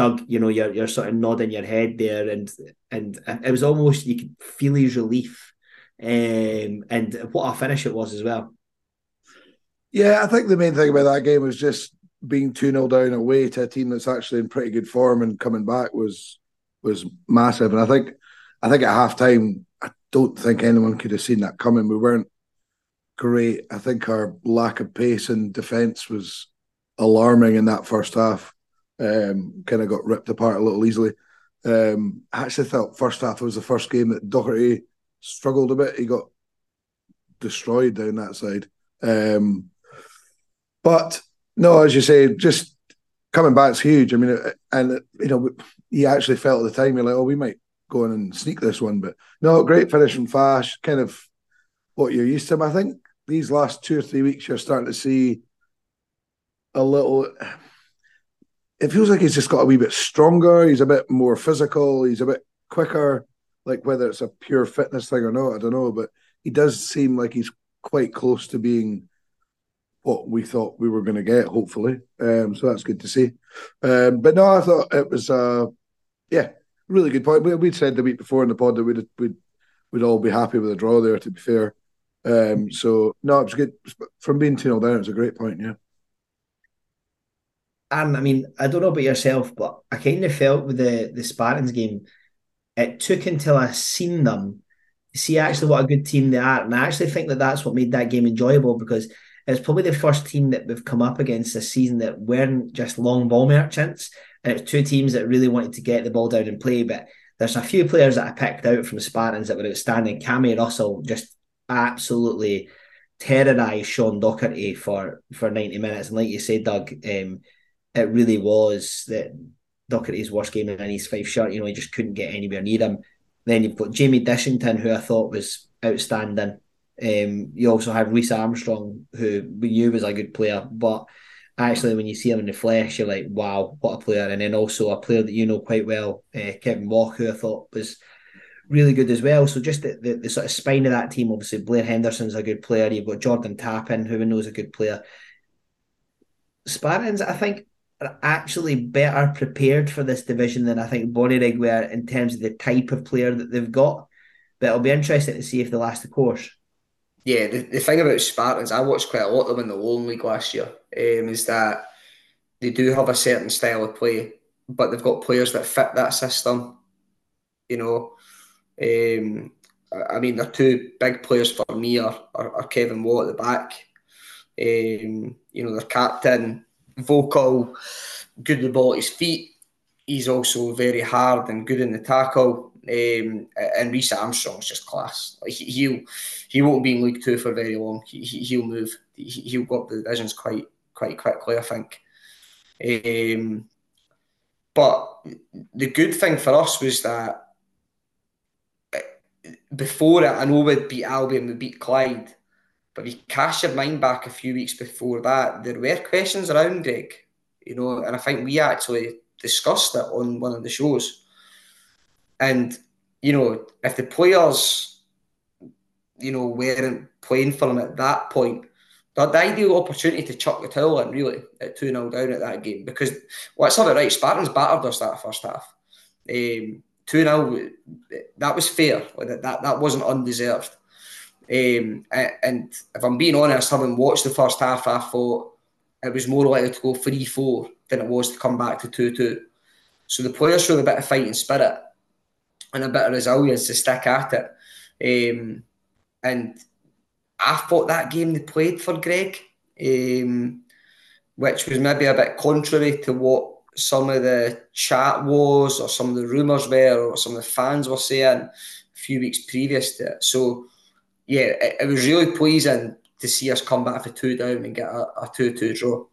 Doug, you know, you're you're sort of nodding your head there, and and it was almost you could feel his relief, um, and what a finish it was as well. Yeah, I think the main thing about that game was just being 2 0 down away to a team that's actually in pretty good form and coming back was was massive. And I think I think at half time, I don't think anyone could have seen that coming. We weren't great. I think our lack of pace and defence was alarming in that first half um, kind of got ripped apart a little easily. Um, I actually felt first half was the first game that Docherty struggled a bit. He got destroyed down that side. Um, but no, as you say, just coming back is huge. I mean, and you know, he actually felt at the time you're like, oh, we might go in and sneak this one, but no, great finish from Fash. Kind of what you're used to. I think these last two or three weeks, you're starting to see a little it feels like he's just got a wee bit stronger. He's a bit more physical. He's a bit quicker. Like whether it's a pure fitness thing or not, I don't know. But he does seem like he's quite close to being what we thought we were going to get. Hopefully, um, so that's good to see. Um, but no, I thought it was, uh, yeah, really good point. We, would said the week before in the pod that we'd we'd we'd all be happy with a draw there. To be fair, um, so no, it was good from being two 0 down. It was a great point. Yeah. And I mean, I don't know about yourself, but I kind of felt with the the Spartans game, it took until I seen them to see actually what a good team they are, and I actually think that that's what made that game enjoyable because it's probably the first team that we've come up against this season that weren't just long ball merchants, and it's two teams that really wanted to get the ball down and play. But there's a few players that I picked out from the Spartans that were outstanding. Cammy Russell just absolutely terrorised Sean Docherty for for 90 minutes, and like you said, Doug. Um, it really was that Docherty's worst game in his five shirt. You know, he just couldn't get anywhere near him. Then you've got Jamie Dishington, who I thought was outstanding. Um, you also have Reese Armstrong, who we knew was a good player, but actually when you see him in the flesh, you're like, wow, what a player! And then also a player that you know quite well, uh, Kevin Watt, who I thought was really good as well. So just the, the, the, sort of spine of that team, obviously Blair Henderson's a good player. You've got Jordan Tappin, who we know is a good player. Spartans, I think, are actually better prepared for this division than I think Bonnyrigg were in terms of the type of player that they've got. But it'll be interesting to see if they last the course. Yeah, the, the thing about Spartans, I watched quite a lot of them in the Lowland League last year, um, is that they do have a certain style of play, but they've got players that fit that system. You know, um, I mean, the two big players for me are, are, are Kevin Watt at the back. Um, you know, their captain, vocal, good with the ball at his feet. He's also very hard and good in the tackle. Um, and Reese Armstrong's just class. Like he, he'll he won't be in League Two for very long. He, he will move. He, will go up the divisions quite quite quickly, I think. Um, but the good thing for us was that before it, I know we'd beat Albion, we beat Clyde, but if you cast your mind back a few weeks before that, there were questions around Greg, you know, and I think we actually discussed it on one of the shows. And, you know, if the players, you know, weren't playing for him at that point, the, the ideal opportunity to chuck the towel in, really, at 2 0 down at that game. Because let's have it right, Spartans battered us that first half. Um, 2 0, that was fair. That, that, that wasn't undeserved. Um, and if I'm being honest, having watched the first half, I thought it was more likely to go 3 4 than it was to come back to 2 2. So the players showed a bit of fighting spirit and a bit of resilience to stick at it. Um, and I thought that game they played for Greg, um, which was maybe a bit contrary to what some of the chat was, or some of the rumours were, or some of the fans were saying a few weeks previous to it. So, yeah, it, it was really pleasing to see us come back for two down and get a, a 2 2 draw.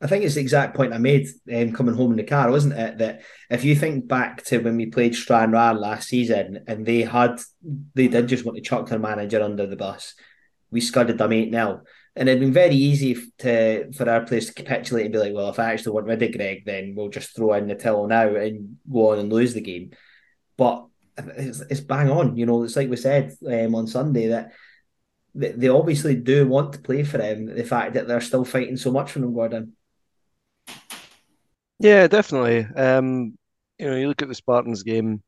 I think it's the exact point I made um, coming home in the car, wasn't it? That if you think back to when we played Stranraer last season and they had, they did just want to chuck their manager under the bus, we scudded them 8 0. And it'd been very easy to for our players to capitulate and be like, well, if I actually want rid of Greg, then we'll just throw in the till now and go on and lose the game. But it's, it's bang on. You know, it's like we said um, on Sunday that they obviously do want to play for him. The fact that they're still fighting so much for him, Gordon. Yeah, definitely. Um, you know, you look at the Spartans game,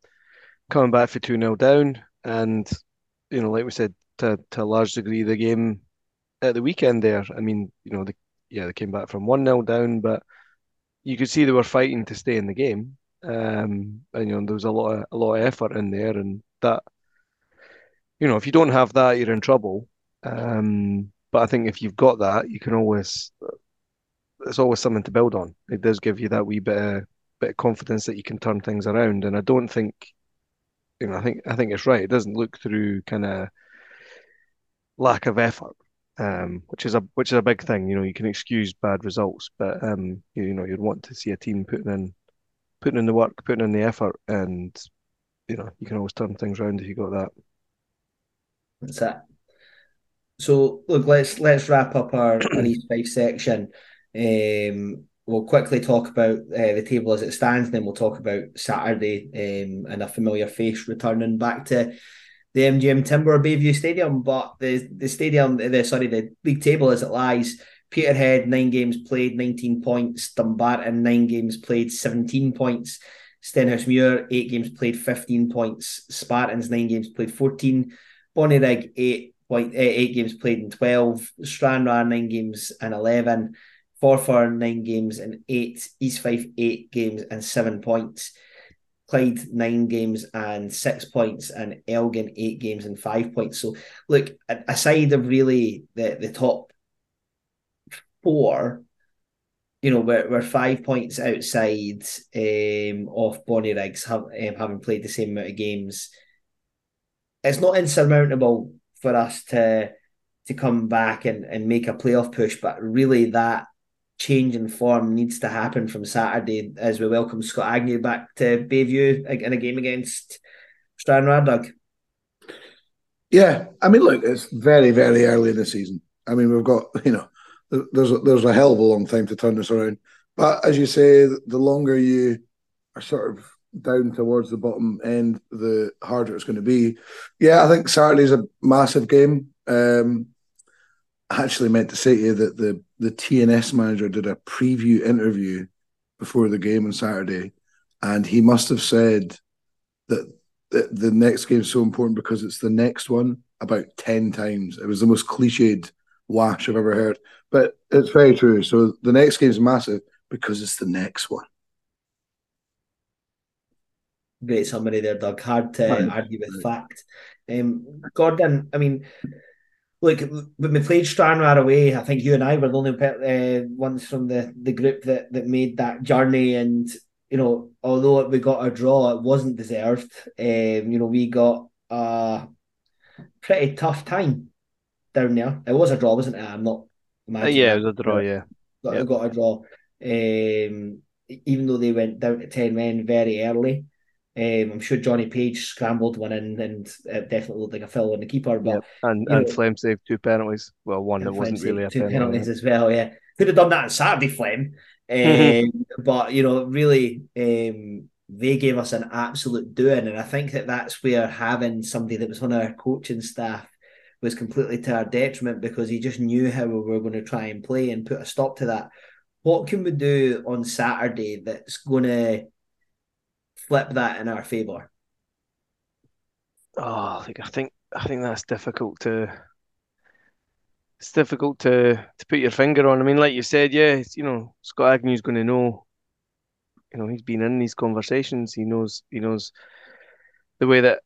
coming back for 2 0 down, and, you know, like we said, to, to a large degree, the game at the weekend there. I mean, you know, they, yeah, they came back from 1 0 down, but you could see they were fighting to stay in the game. Um, and, you know, there was a lot of, a lot of effort in there, and that, you know, if you don't have that, you're in trouble. Um, but I think if you've got that, you can always, it's always something to build on. It does give you that wee bit of, bit of confidence that you can turn things around. And I don't think, you know, I think I think it's right. It doesn't look through kind of lack of effort um, which is a which is a big thing. You know, you can excuse bad results, but um, you, you know, you'd want to see a team putting in putting in the work, putting in the effort, and you know, you can always turn things around if you got that. That's it. So look, let's let's wrap up our, our East Fife section. Um, we'll quickly talk about uh, the table as it stands, and then we'll talk about Saturday um, and a familiar face returning back to the MGM Timber Bayview Stadium, but the the stadium, the sorry, the league table as it lies. Peterhead nine games played, nineteen points. Dumbarton nine games played, seventeen points. Stenhousemuir eight games played, fifteen points. Spartans nine games played, fourteen. Bonnyrigg eight point eh, eight games played and twelve. Stranraer nine games and eleven. Forfar nine games and eight. East Fife eight games and seven points. Clyde nine games and six points, and Elgin eight games and five points. So, look, aside of really the, the top four, you know, we're, we're five points outside um, of Bonnyriggs have, um, having played the same amount of games. It's not insurmountable for us to to come back and, and make a playoff push, but really that change in form needs to happen from Saturday as we welcome Scott Agnew back to Bayview in a game against Stranraer. Yeah, I mean, look, it's very, very early in the season. I mean, we've got, you know, there's a, there's a hell of a long time to turn this around. But as you say, the longer you are sort of down towards the bottom end, the harder it's going to be. Yeah, I think Saturday's a massive game. Um, I actually meant to say to you that the the TNS manager did a preview interview before the game on Saturday, and he must have said that the, the next game is so important because it's the next one about 10 times. It was the most cliched wash I've ever heard, but it's very true. So the next game is massive because it's the next one. Great summary there, Doug. Hard to right. argue with fact. Um, Gordon, I mean, look, when we played Stranraer away, I think you and I were the only uh, ones from the, the group that, that made that journey. And, you know, although we got a draw, it wasn't deserved. Um, you know, we got a pretty tough time down there. It was a draw, wasn't it? I'm not. Uh, yeah, it was a draw, yeah. Got, yep. got a draw. Um, even though they went down to 10 men very early. Um, I'm sure Johnny Page scrambled one in and it definitely looked like a fill on the keeper. But yep. and and know, Flem saved two penalties. Well, one that wasn't really a two penalty. penalties as well. Yeah, could have done that on Saturday, Flem. Um, but you know, really, um, they gave us an absolute doing, and I think that that's where having somebody that was on our coaching staff was completely to our detriment because he just knew how we were going to try and play and put a stop to that. What can we do on Saturday that's going to flip that in our favour? Oh, I think I think that's difficult to. It's difficult to to put your finger on. I mean, like you said, yeah, you know, Scott Agnew's going to know. You know, he's been in these conversations. He knows. He knows the way that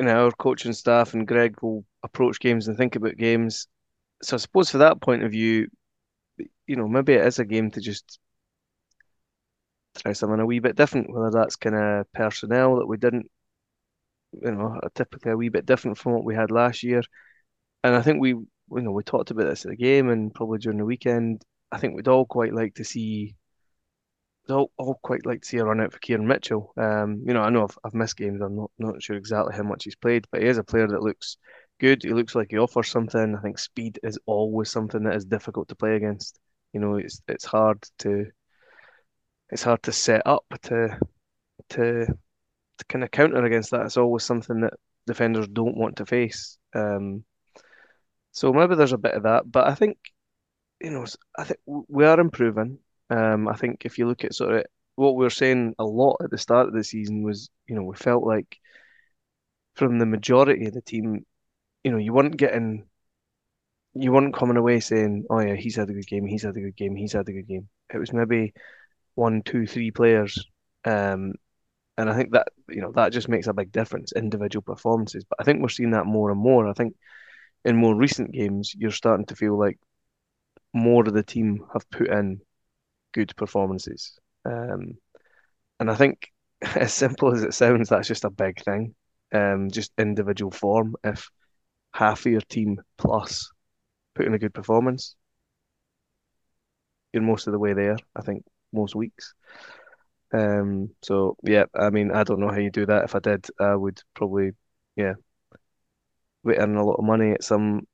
know our coaching staff and Greg will approach games and think about games. So I suppose for that point of view, you know, maybe it is a game to just try something a wee bit different, whether that's kind of personnel that we didn't, you know, typically a wee bit different from what we had last year. And I think we, you know, we talked about this at the game and probably during the weekend. I think we'd all quite like to see, all quite like to see a run out for Kieran Mitchell. Um, you know, I know I've, I've missed games. I'm not not sure exactly how much he's played, but he is a player that looks good. He looks like he offers something. I think speed is always something that is difficult to play against. You know, it's it's hard to it's hard to set up to to to kind of counter against that. It's always something that defenders don't want to face. Um, so maybe there's a bit of that, but I think you know I think we are improving. Um, I think if you look at sort of what we were saying a lot at the start of the season was, you know, we felt like from the majority of the team, you know, you weren't getting, you weren't coming away saying, "Oh yeah, he's had a good game, he's had a good game, he's had a good game." It was maybe one, two, three players. Um, and I think that you know that just makes a big difference, individual performances. But I think we're seeing that more and more. I think in more recent games, you're starting to feel like more of the team have put in good performances. Um, and I think, as simple as it sounds, that's just a big thing. Um, just individual form. If half of your team plus put in a good performance, you're most of the way there. I think most weeks. Um, so yeah, I mean, I don't know how you do that. If I did, I would probably, yeah, we earn a lot of money at some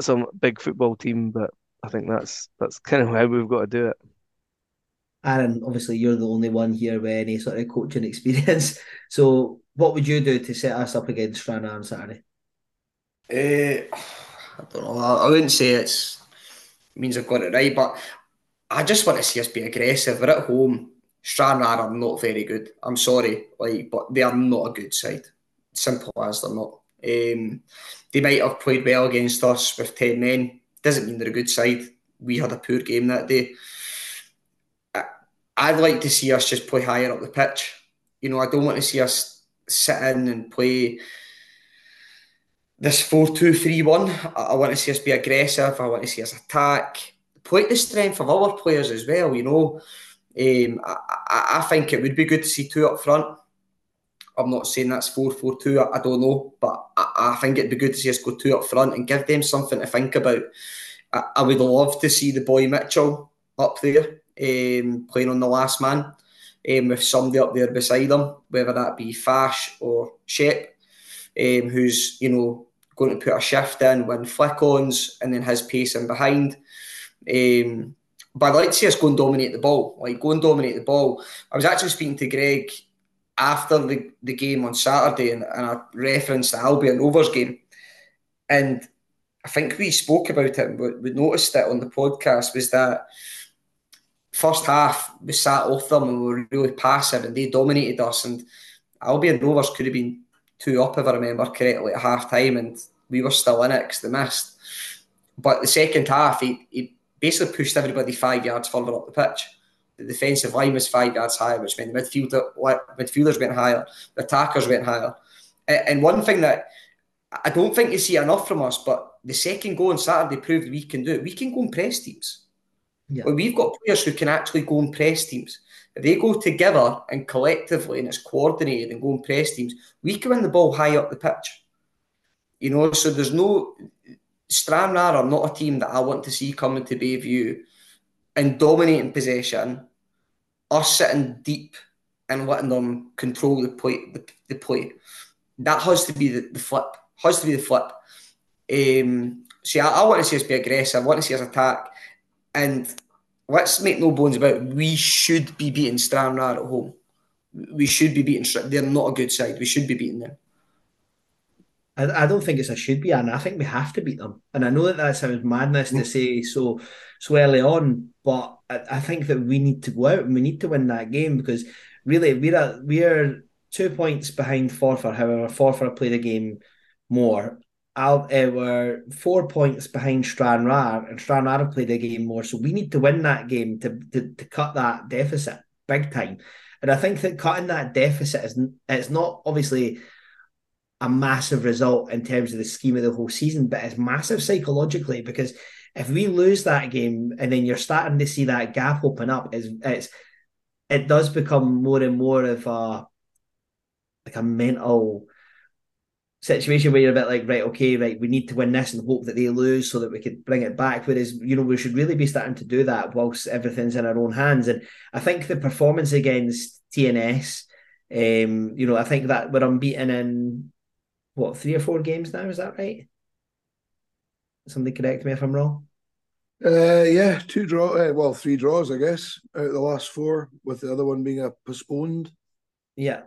some big football team. But I think that's that's kind of how we've got to do it. Aaron, obviously, you're the only one here with any sort of coaching experience. So, what would you do to set us up against Stranraer on Saturday? Uh, I don't know. I, wouldn't say it's means I've got it right, but I just want to see us be aggressive. We're at home. Stranraer are not very good. I'm sorry, like, but they are not a good side. Simple as they're not. Um, they might have played well against us with ten men. Doesn't mean they're a good side. We had a poor game that day. I, would like to see us just play higher up the pitch. You know, I don't want to see us sit in and play this 4 2 3 1. I want to see us be aggressive. I want to see us attack play the strength of our players as well. You know, um, I, I, think it would be good to see two up front. I'm not saying that's 4 4 2, I, I don't know, but I, I, think it'd be good to see us go two up front and give them something to think about. I, I would love to see the boy Mitchell up there um, playing on the last man um, with somebody up there beside him, whether that be Fash or Shep, um, who's, you know, going to put a shift in when flick ons and then his pace in behind Um, but I'd like to see us go and dominate the ball, like go and dominate the ball. I was actually speaking to Greg after the, the game on Saturday and, and I referenced the Albion Rovers game. And I think we spoke about it, but we noticed it on the podcast was that first half we sat off them and we were really passive and they dominated us. And Albion Rovers could have been two up if I remember correctly at half time and we were still in it because they missed. But the second half, he, he basically pushed everybody five yards further up the pitch. The defensive line was five yards higher, which meant the midfielder, midfielders went higher, the attackers went higher. And one thing that I don't think you see enough from us, but the second goal on Saturday proved we can do it. We can go and press teams. Yeah. we've got players who can actually go and press teams. If they go together and collectively and it's coordinated and go and press teams, we can win the ball high up the pitch. You know, so there's no Stranraer are not a team that I want to see coming to Bayview and dominating possession, us sitting deep and letting them control the play. The, the play. That has to be the, the flip. Has to be the flip. Um, see, I, I want to see us be aggressive. I want to see us attack. And let's make no bones about it. We should be beating Stranraer at home. We should be beating. They're not a good side. We should be beating them. I, I don't think it's a should be, and I think we have to beat them. And I know that that sounds madness to mm. say so so early on, but I, I think that we need to go out and we need to win that game because really we're a, we're two points behind Forfar. However, Forfar play the game more. Al, uh, we're four points behind Stranraer, and Stranraer have played the game more. So we need to win that game to, to, to cut that deficit big time. And I think that cutting that deficit is it's not obviously a massive result in terms of the scheme of the whole season, but it's massive psychologically because if we lose that game and then you're starting to see that gap open up, it's, it's it does become more and more of a like a mental situation where you're a bit like, right, okay, right, we need to win this and hope that they lose so that we could bring it back. Whereas, you know, we should really be starting to do that whilst everything's in our own hands. And I think the performance against TNS, um, you know, I think that we're unbeaten in what three or four games now. Is that right? Somebody correct me if I'm wrong. Uh, yeah, two draw. Uh, well, three draws, I guess, out of the last four, with the other one being a postponed. Yeah.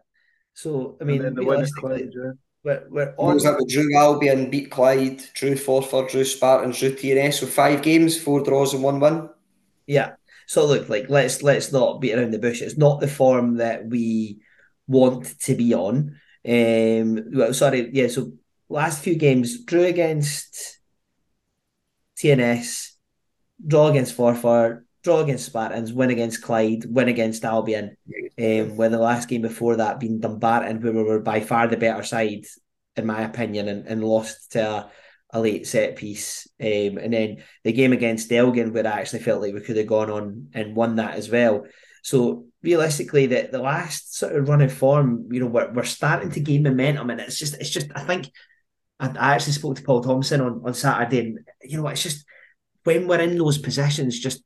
So I mean, realistically, Clyde, yeah. We're, we're on. Was that the Drew Albion beat Clyde, Drew Forfar, Drew Spartans, Drew TNS? So five games, four draws, and one win. Yeah. So look, like let's let's not beat around the bush. It's not the form that we want to be on. Um, well, sorry, yeah. So last few games, drew against TNS, draw against Forfar, draw against Spartans, win against Clyde, win against Albion. Um, when the last game before that being Dumbarton, we were by far the better side, in my opinion, and, and lost to a, a late set piece. Um, and then the game against Elgin, where I actually felt like we could have gone on and won that as well. So realistically, the, the last sort of run of form, you know, we're, we're starting to gain momentum, and it's just it's just I think I, I actually spoke to Paul Thompson on on Saturday, and you know, it's just when we're in those positions, just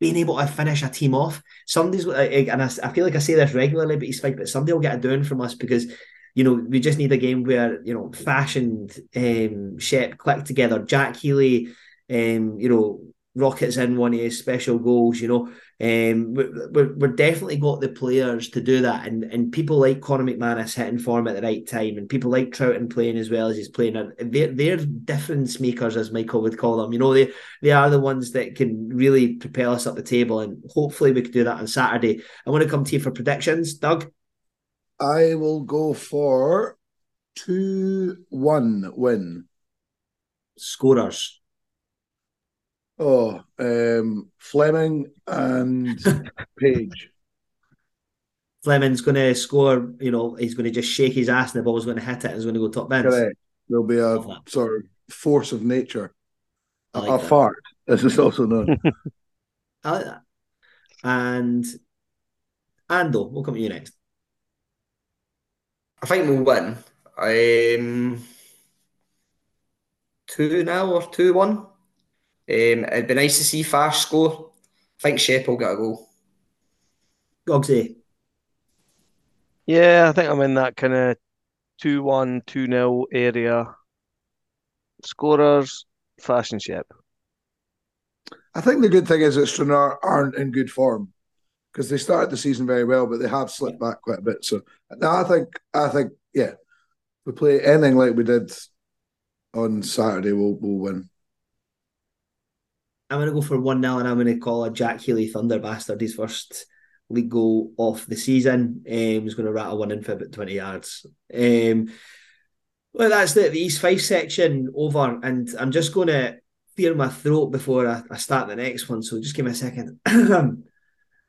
being able to finish a team off. Somebody's and I, I feel like I say this regularly, but he's like, but somebody will get a down from us because you know, we just need a game where, you know, fashioned um Shep click together. Jack Healy, um, you know, rockets in one of his special goals, you know. Um, we're, we're definitely got the players to do that, and and people like Conor McManus hitting form at the right time, and people like Trouten playing as well as he's playing. They're they're difference makers, as Michael would call them. You know, they they are the ones that can really propel us up the table, and hopefully we can do that on Saturday. I want to come to you for predictions, Doug. I will go for two one win. Scorers. Oh, um, Fleming and Page. Fleming's going to score. You know, he's going to just shake his ass, and the ball's going to hit it. and He's going to go top bins. Correct. There'll be a sort of force of nature. Like a that. fart, as it's also known. I like that. And Ando, we'll come to you next. I think we'll win. Um, two now or two one. Um, it'd be nice to see Fash score. I think Shep will get a goal. Gogsy. Yeah, I think I'm in that kind of 2 1, 2 0 area. Scorers, Fash and Shep. I think the good thing is that Stranraer aren't in good form because they started the season very well, but they have slipped back quite a bit. So no, I think I think yeah, we play anything like we did on Saturday, we'll we'll win. I'm gonna go for one 0 and I'm gonna call a Jack Healy Thunder bastard his first league goal of the season. Um, he's going to rattle one in for about 20 yards. Um, well, that's the, the East Fife section over, and I'm just going to clear my throat before I, I start the next one. So just give me a second.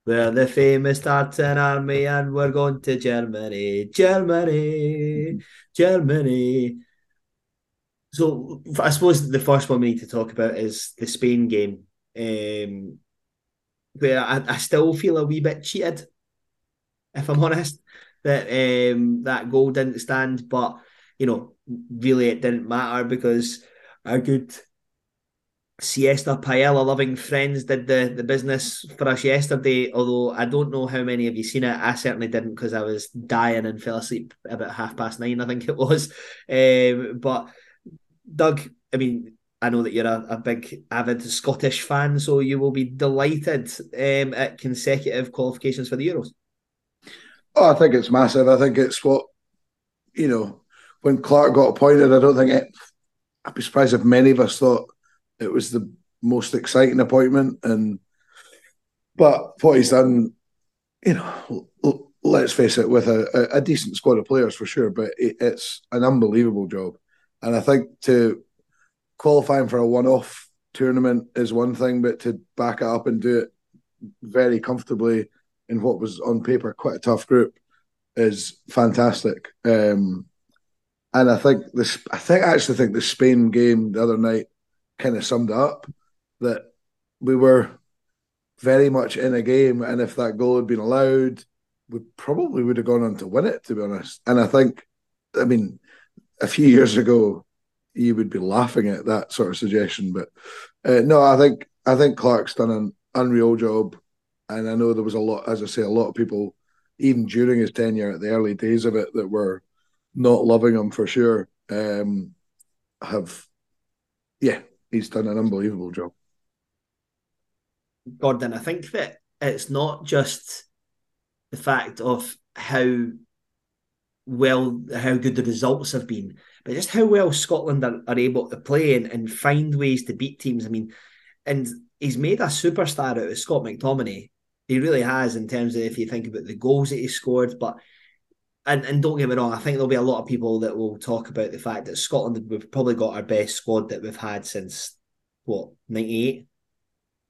we're the famous Tartan Army, and we're going to Germany, Germany, Germany. So I suppose the first one we need to talk about is the Spain game. Um, where I, I still feel a wee bit cheated, if I'm honest, that um, that goal didn't stand. But you know, really, it didn't matter because our good siesta paella loving friends did the, the business for us yesterday. Although I don't know how many of you seen it. I certainly didn't because I was dying and fell asleep about half past nine, I think it was. Um, but Doug, I mean, I know that you're a, a big avid Scottish fan, so you will be delighted um, at consecutive qualifications for the Euros. Oh, I think it's massive. I think it's what you know. When Clarke got appointed, I don't think it. I'd be surprised if many of us thought it was the most exciting appointment. And but what he's done, you know, let's face it, with a, a decent squad of players for sure, but it, it's an unbelievable job. And I think to qualifying for a one-off tournament is one thing, but to back it up and do it very comfortably in what was on paper quite a tough group is fantastic. Um, and I think this, I think I actually think the Spain game the other night kind of summed up that we were very much in a game, and if that goal had been allowed, we probably would have gone on to win it. To be honest, and I think, I mean, a few years ago, you would be laughing at that sort of suggestion. But uh, no, I think I think Clarke's done an unreal job, and I know there was a lot, as I say, a lot of people, even during his tenure at the early days of it, that were not loving him for sure. Um, have, yeah, he's done an unbelievable job. Gordon, I think that it's not just the fact of how well how good the results have been, but just how well Scotland are, are able to play and, and find ways to beat teams. I mean, and he's made a superstar out of Scott McTominay. He really has in terms of if you think about the goals that he scored. But and, and don't get me wrong, I think there'll be a lot of people that will talk about the fact that Scotland we've probably got our best squad that we've had since what ninety eight.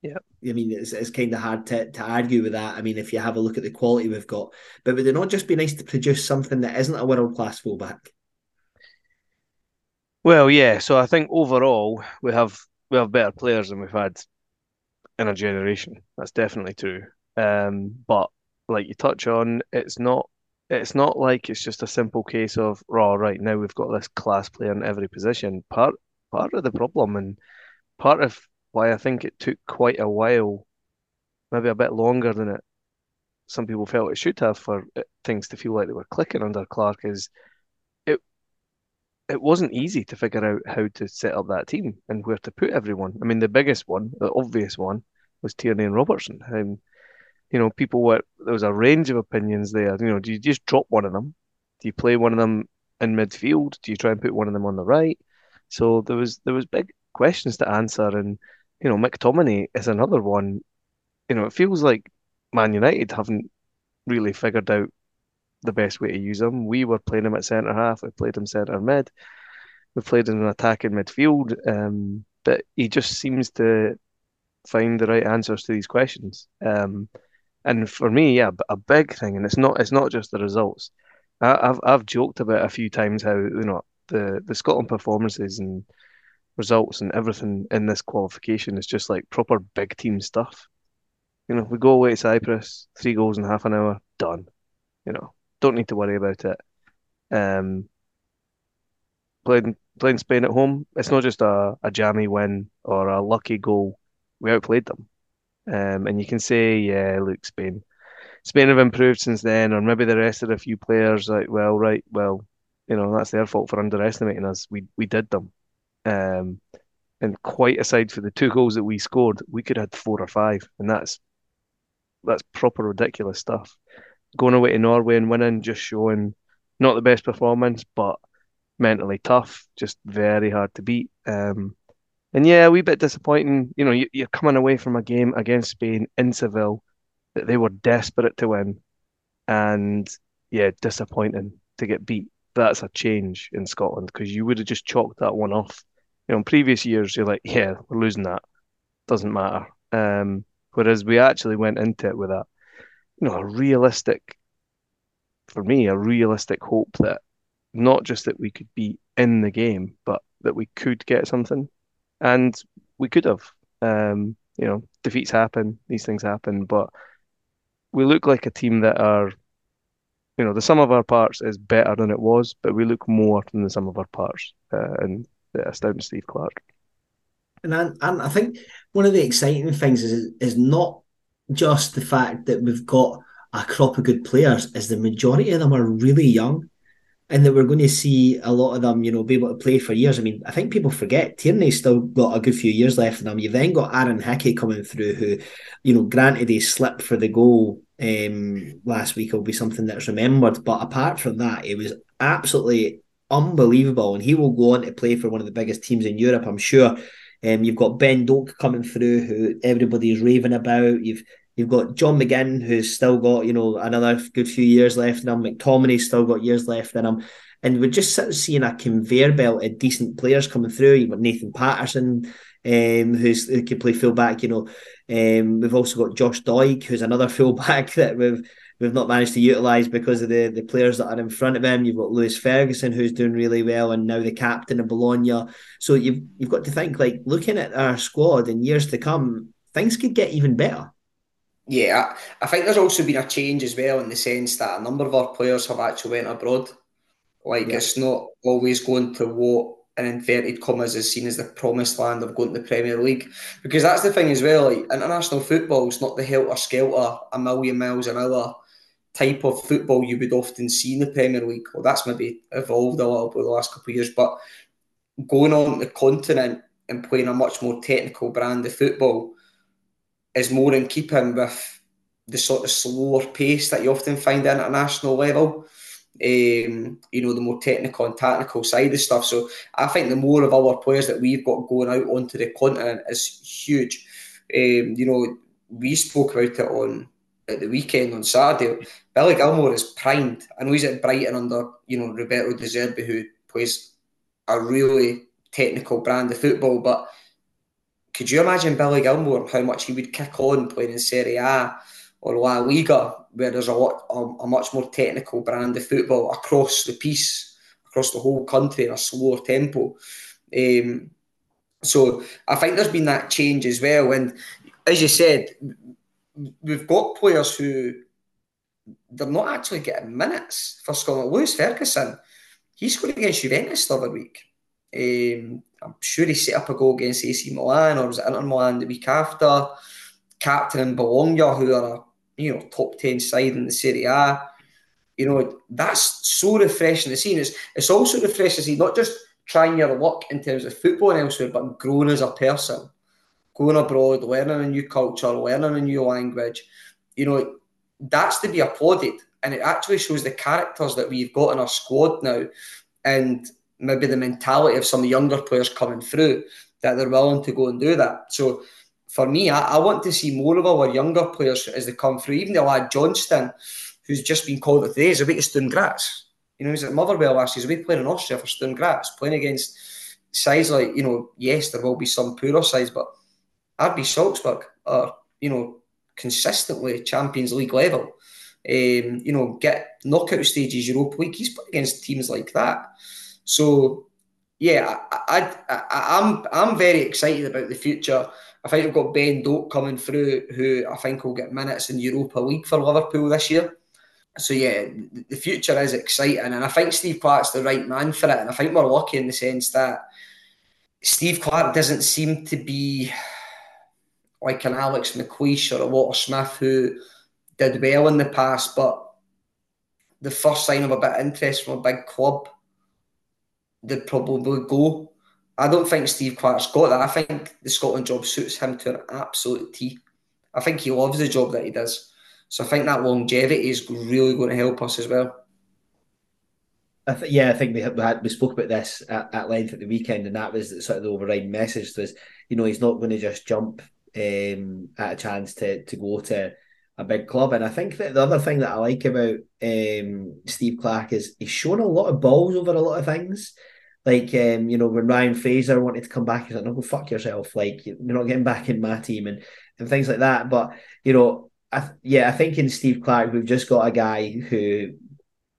Yeah. I mean, it's, it's kind of hard to, to argue with that. I mean, if you have a look at the quality we've got, but would it not just be nice to produce something that isn't a world class fullback? Well, yeah. So I think overall we have we have better players than we've had in a generation. That's definitely true. Um, but like you touch on, it's not it's not like it's just a simple case of raw right now we've got this class player in every position. Part part of the problem and part of why I think it took quite a while, maybe a bit longer than it some people felt it should have for things to feel like they were clicking under Clarke is it it wasn't easy to figure out how to set up that team and where to put everyone. I mean, the biggest one, the obvious one, was Tierney and Robertson. Um, you know, people were there was a range of opinions there. You know, do you just drop one of them? Do you play one of them in midfield? Do you try and put one of them on the right? So there was there was big questions to answer, and you know, McTominay is another one. You know, it feels like Man United haven't really figured out the best way to use him. We were playing him at centre half. We played him centre mid. We played him in an attacking midfield. Um, but he just seems to find the right answers to these questions. Um, and for me, yeah, a big thing, and it's not it's not just the results. I, have I've joked about a few times how you know the the Scotland performances and results and everything in this qualification is just like proper big team stuff. You know, we go away to Cyprus, three goals in half an hour, done. You know, don't need to worry about it. Um, playing playing Spain at home, it's not just a, a jammy win or a lucky goal. We outplayed them. Um, and you can say, yeah, look, Spain, Spain have improved since then, or maybe the rest of a few players. Like, well, right, well, you know, that's their fault for underestimating us. We we did them. Um, And quite aside for the two goals that we scored, we could have had four or five, and that's that's proper ridiculous stuff. Going away to Norway and winning, just showing not the best performance, but mentally tough, just very hard to beat. Um, and yeah, a wee bit disappointing. You know, you, you're coming away from a game against Spain in Seville that they were desperate to win, and yeah, disappointing to get beat. That's a change in Scotland because you would have just chalked that one off. You know, in previous years, you're like, yeah, we're losing that. Doesn't matter. Um, whereas we actually went into it with a, you know, a realistic, for me, a realistic hope that not just that we could be in the game, but that we could get something, and we could have. Um, you know, defeats happen, these things happen, but we look like a team that are, you know, the sum of our parts is better than it was, but we look more than the sum of our parts, uh, and the astounding Steve Clarke. And I, and I think one of the exciting things is is not just the fact that we've got a crop of good players, is the majority of them are really young and that we're going to see a lot of them, you know, be able to play for years. I mean, I think people forget Tierney's still got a good few years left in him. You've then got Aaron Hickey coming through, who, you know, granted he slipped for the goal um, last week will be something that's remembered, but apart from that, it was absolutely unbelievable, and he will go on to play for one of the biggest teams in Europe, I'm sure. Um, you've got Ben Doak coming through, who everybody's raving about. You've You've got John McGinn, who's still got, you know, another good few years left in him. McTominay's still got years left in him. And we're just sort of seeing a conveyor belt of decent players coming through. You've got Nathan Patterson, um, who's who can play fullback, you know. Um, we've also got Josh Doig, who's another fullback that we've we've not managed to utilise because of the, the players that are in front of him. You've got Lewis Ferguson, who's doing really well, and now the captain of Bologna. So you've you've got to think like looking at our squad in years to come, things could get even better. Yeah, I think there's also been a change as well in the sense that a number of our players have actually went abroad. Like yeah. it's not always going to what in inverted commas is seen as the promised land of going to the Premier League. Because that's the thing as well, like international football is not the helter skelter, a million miles an hour type of football you would often see in the Premier League. Well, that's maybe evolved a little bit the last couple of years, but going on the continent and playing a much more technical brand of football is more in keeping with the sort of slower pace that you often find at international level. Um, you know, the more technical and tactical side of stuff. So I think the more of our players that we've got going out onto the continent is huge. Um, you know, we spoke about it on at the weekend on Saturday. Billy Gilmour is primed. I know he's at Brighton under, you know, Roberto De Zerbi, who plays a really technical brand of football, but could you imagine Billy Gilmour how much he would kick on playing in Serie A or La Liga, where there's a lot a, a much more technical brand of football across the piece, across the whole country in a slower tempo. Um, so I think there's been that change as well. And as you said, we've got players who they're not actually getting minutes for Scotland. Lewis Ferguson, he scored against Juventus the other week. Um, I'm sure he set up a goal against AC Milan or was it Inter Milan the week after. Captain in Bologna, who are a you know top ten side in the Serie A. You know that's so refreshing to see. And it's it's also refreshing to see not just trying your luck in terms of football and elsewhere, but growing as a person, going abroad, learning a new culture, learning a new language. You know that's to be applauded, and it actually shows the characters that we've got in our squad now, and maybe the mentality of some younger players coming through that they're willing to go and do that. So for me, I, I, want to see more of our younger players as they come through. Even the lad Johnston, who's just been called today, is away to Sturm Graz. You know, he's at Motherwell last year. He's away playing in Austria for Sturm Graz, playing against sides like, you know, yes, there will be some poorer sides, but RB Salzburg are, you know, consistently Champions League level. Um, you know, get knockout stages, Europa League. He's playing against teams like that. So yeah, I, am I'm, I'm very excited about the future. I think we've got Ben Doak coming through, who I think will get minutes in Europa League for Liverpool this year. So yeah, the future is exciting, and I think Steve Clarke's the right man for it. And I think we're lucky in the sense that Steve Clarke doesn't seem to be like an Alex McLeish or a Walter Smith who did well in the past, but the first sign of a bit of interest from a big club they'd probably go. I don't think Steve Clarke's got that. I think the Scotland job suits him to an absolute T. I think he loves the job that he does. So I think that longevity is really going to help us as well. I th- yeah, I think we, we, had, we spoke about this at, at, length at the weekend, and that was sort of the overriding message was, you know, he's not going to just jump um, at a chance to to go to a big club. And I think that the other thing that I like about um, Steve Clarke is he's shown a lot of balls over a lot of things. Like um, you know, when Ryan Fraser wanted to come back, he's like, "No, go fuck yourself!" Like you're not getting back in my team and and things like that. But you know, I, yeah, I think in Steve Clarke we've just got a guy who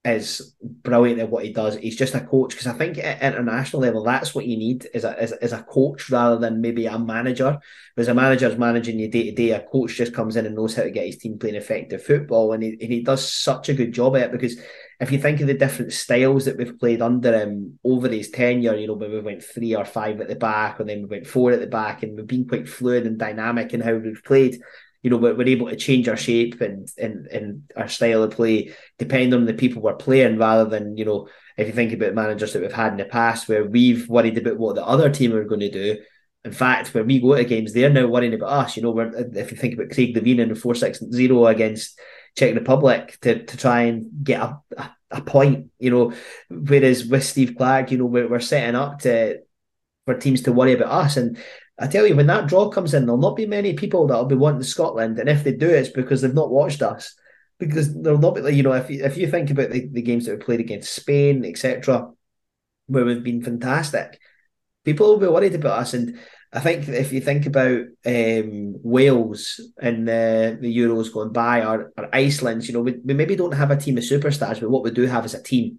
is brilliant at what he does. He's just a coach because I think at international level, that's what you need is a, is, is a coach rather than maybe a manager. Because a manager is managing you day to day, a coach just comes in and knows how to get his team playing effective football, and he, and he does such a good job at it. Because if you think of the different styles that we've played under him over his tenure, you know, when we went three or five at the back, and then we went four at the back, and we've been quite fluid and dynamic in how we've played you know, we're, we're able to change our shape and, and and our style of play depending on the people we're playing, rather than you know, if you think about managers that we've had in the past where we've worried about what the other team are going to do. In fact, when we go to games, they're now worrying about us. You know, if you think about Craig Levein in the four six zero against Czech Republic to, to try and get a, a, a, point, you know, whereas with Steve Clarke, you know, we're, we're setting up to for teams to worry about us. And I tell you, when that draw comes in, there'll not be many people that'll be wanting Scotland, and if they do, it's because they've not watched us. Because there'll not be, you know, if you, if you think about the, the games that we played against Spain, etc., where we've been fantastic, people will be worried about us. And I think if you think about um, Wales and the, the Euros going by, or, or Iceland, you know, we, we maybe don't have a team of superstars, but what we do have is a team.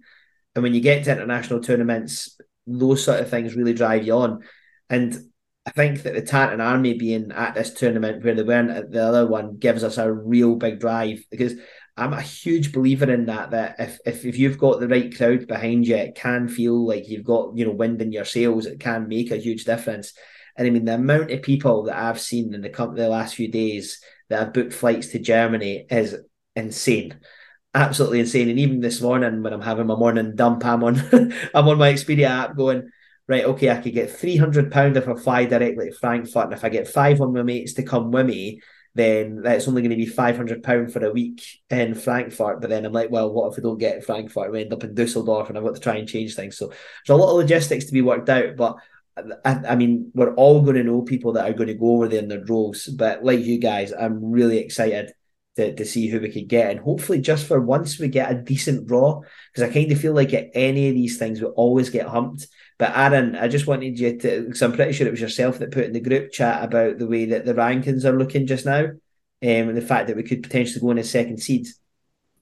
And when you get to international tournaments, those sort of things really drive you on. And I think that the Tartan Army being at this tournament where they weren't at the other one gives us a real big drive because I'm a huge believer in that. That if, if if you've got the right crowd behind you, it can feel like you've got you know wind in your sails. It can make a huge difference. And I mean the amount of people that I've seen in the company the last few days that have booked flights to Germany is insane absolutely insane. And even this morning, when I'm having my morning dump, I'm on I'm on my Expedia app going, right, okay, I could get three hundred pound if I fly directly to Frankfurt, and if I get five of my mates to come with me, then that's only going to be five hundred pound for a week in Frankfurt. But then I'm like, well, what if we don't get Frankfurt? We end up in Dusseldorf, and I've got to try and change things. So there's a lot of logistics to be worked out, but. I, I mean, we're all going to know people that are going to go over there in their droves. But like you guys, I'm really excited to, to see who we could get. And hopefully, just for once, we get a decent draw because I kind of feel like at any of these things, we always get humped. But Aaron, I just wanted you to, because I'm pretty sure it was yourself that put in the group chat about the way that the rankings are looking just now, um, and the fact that we could potentially go in a second seed.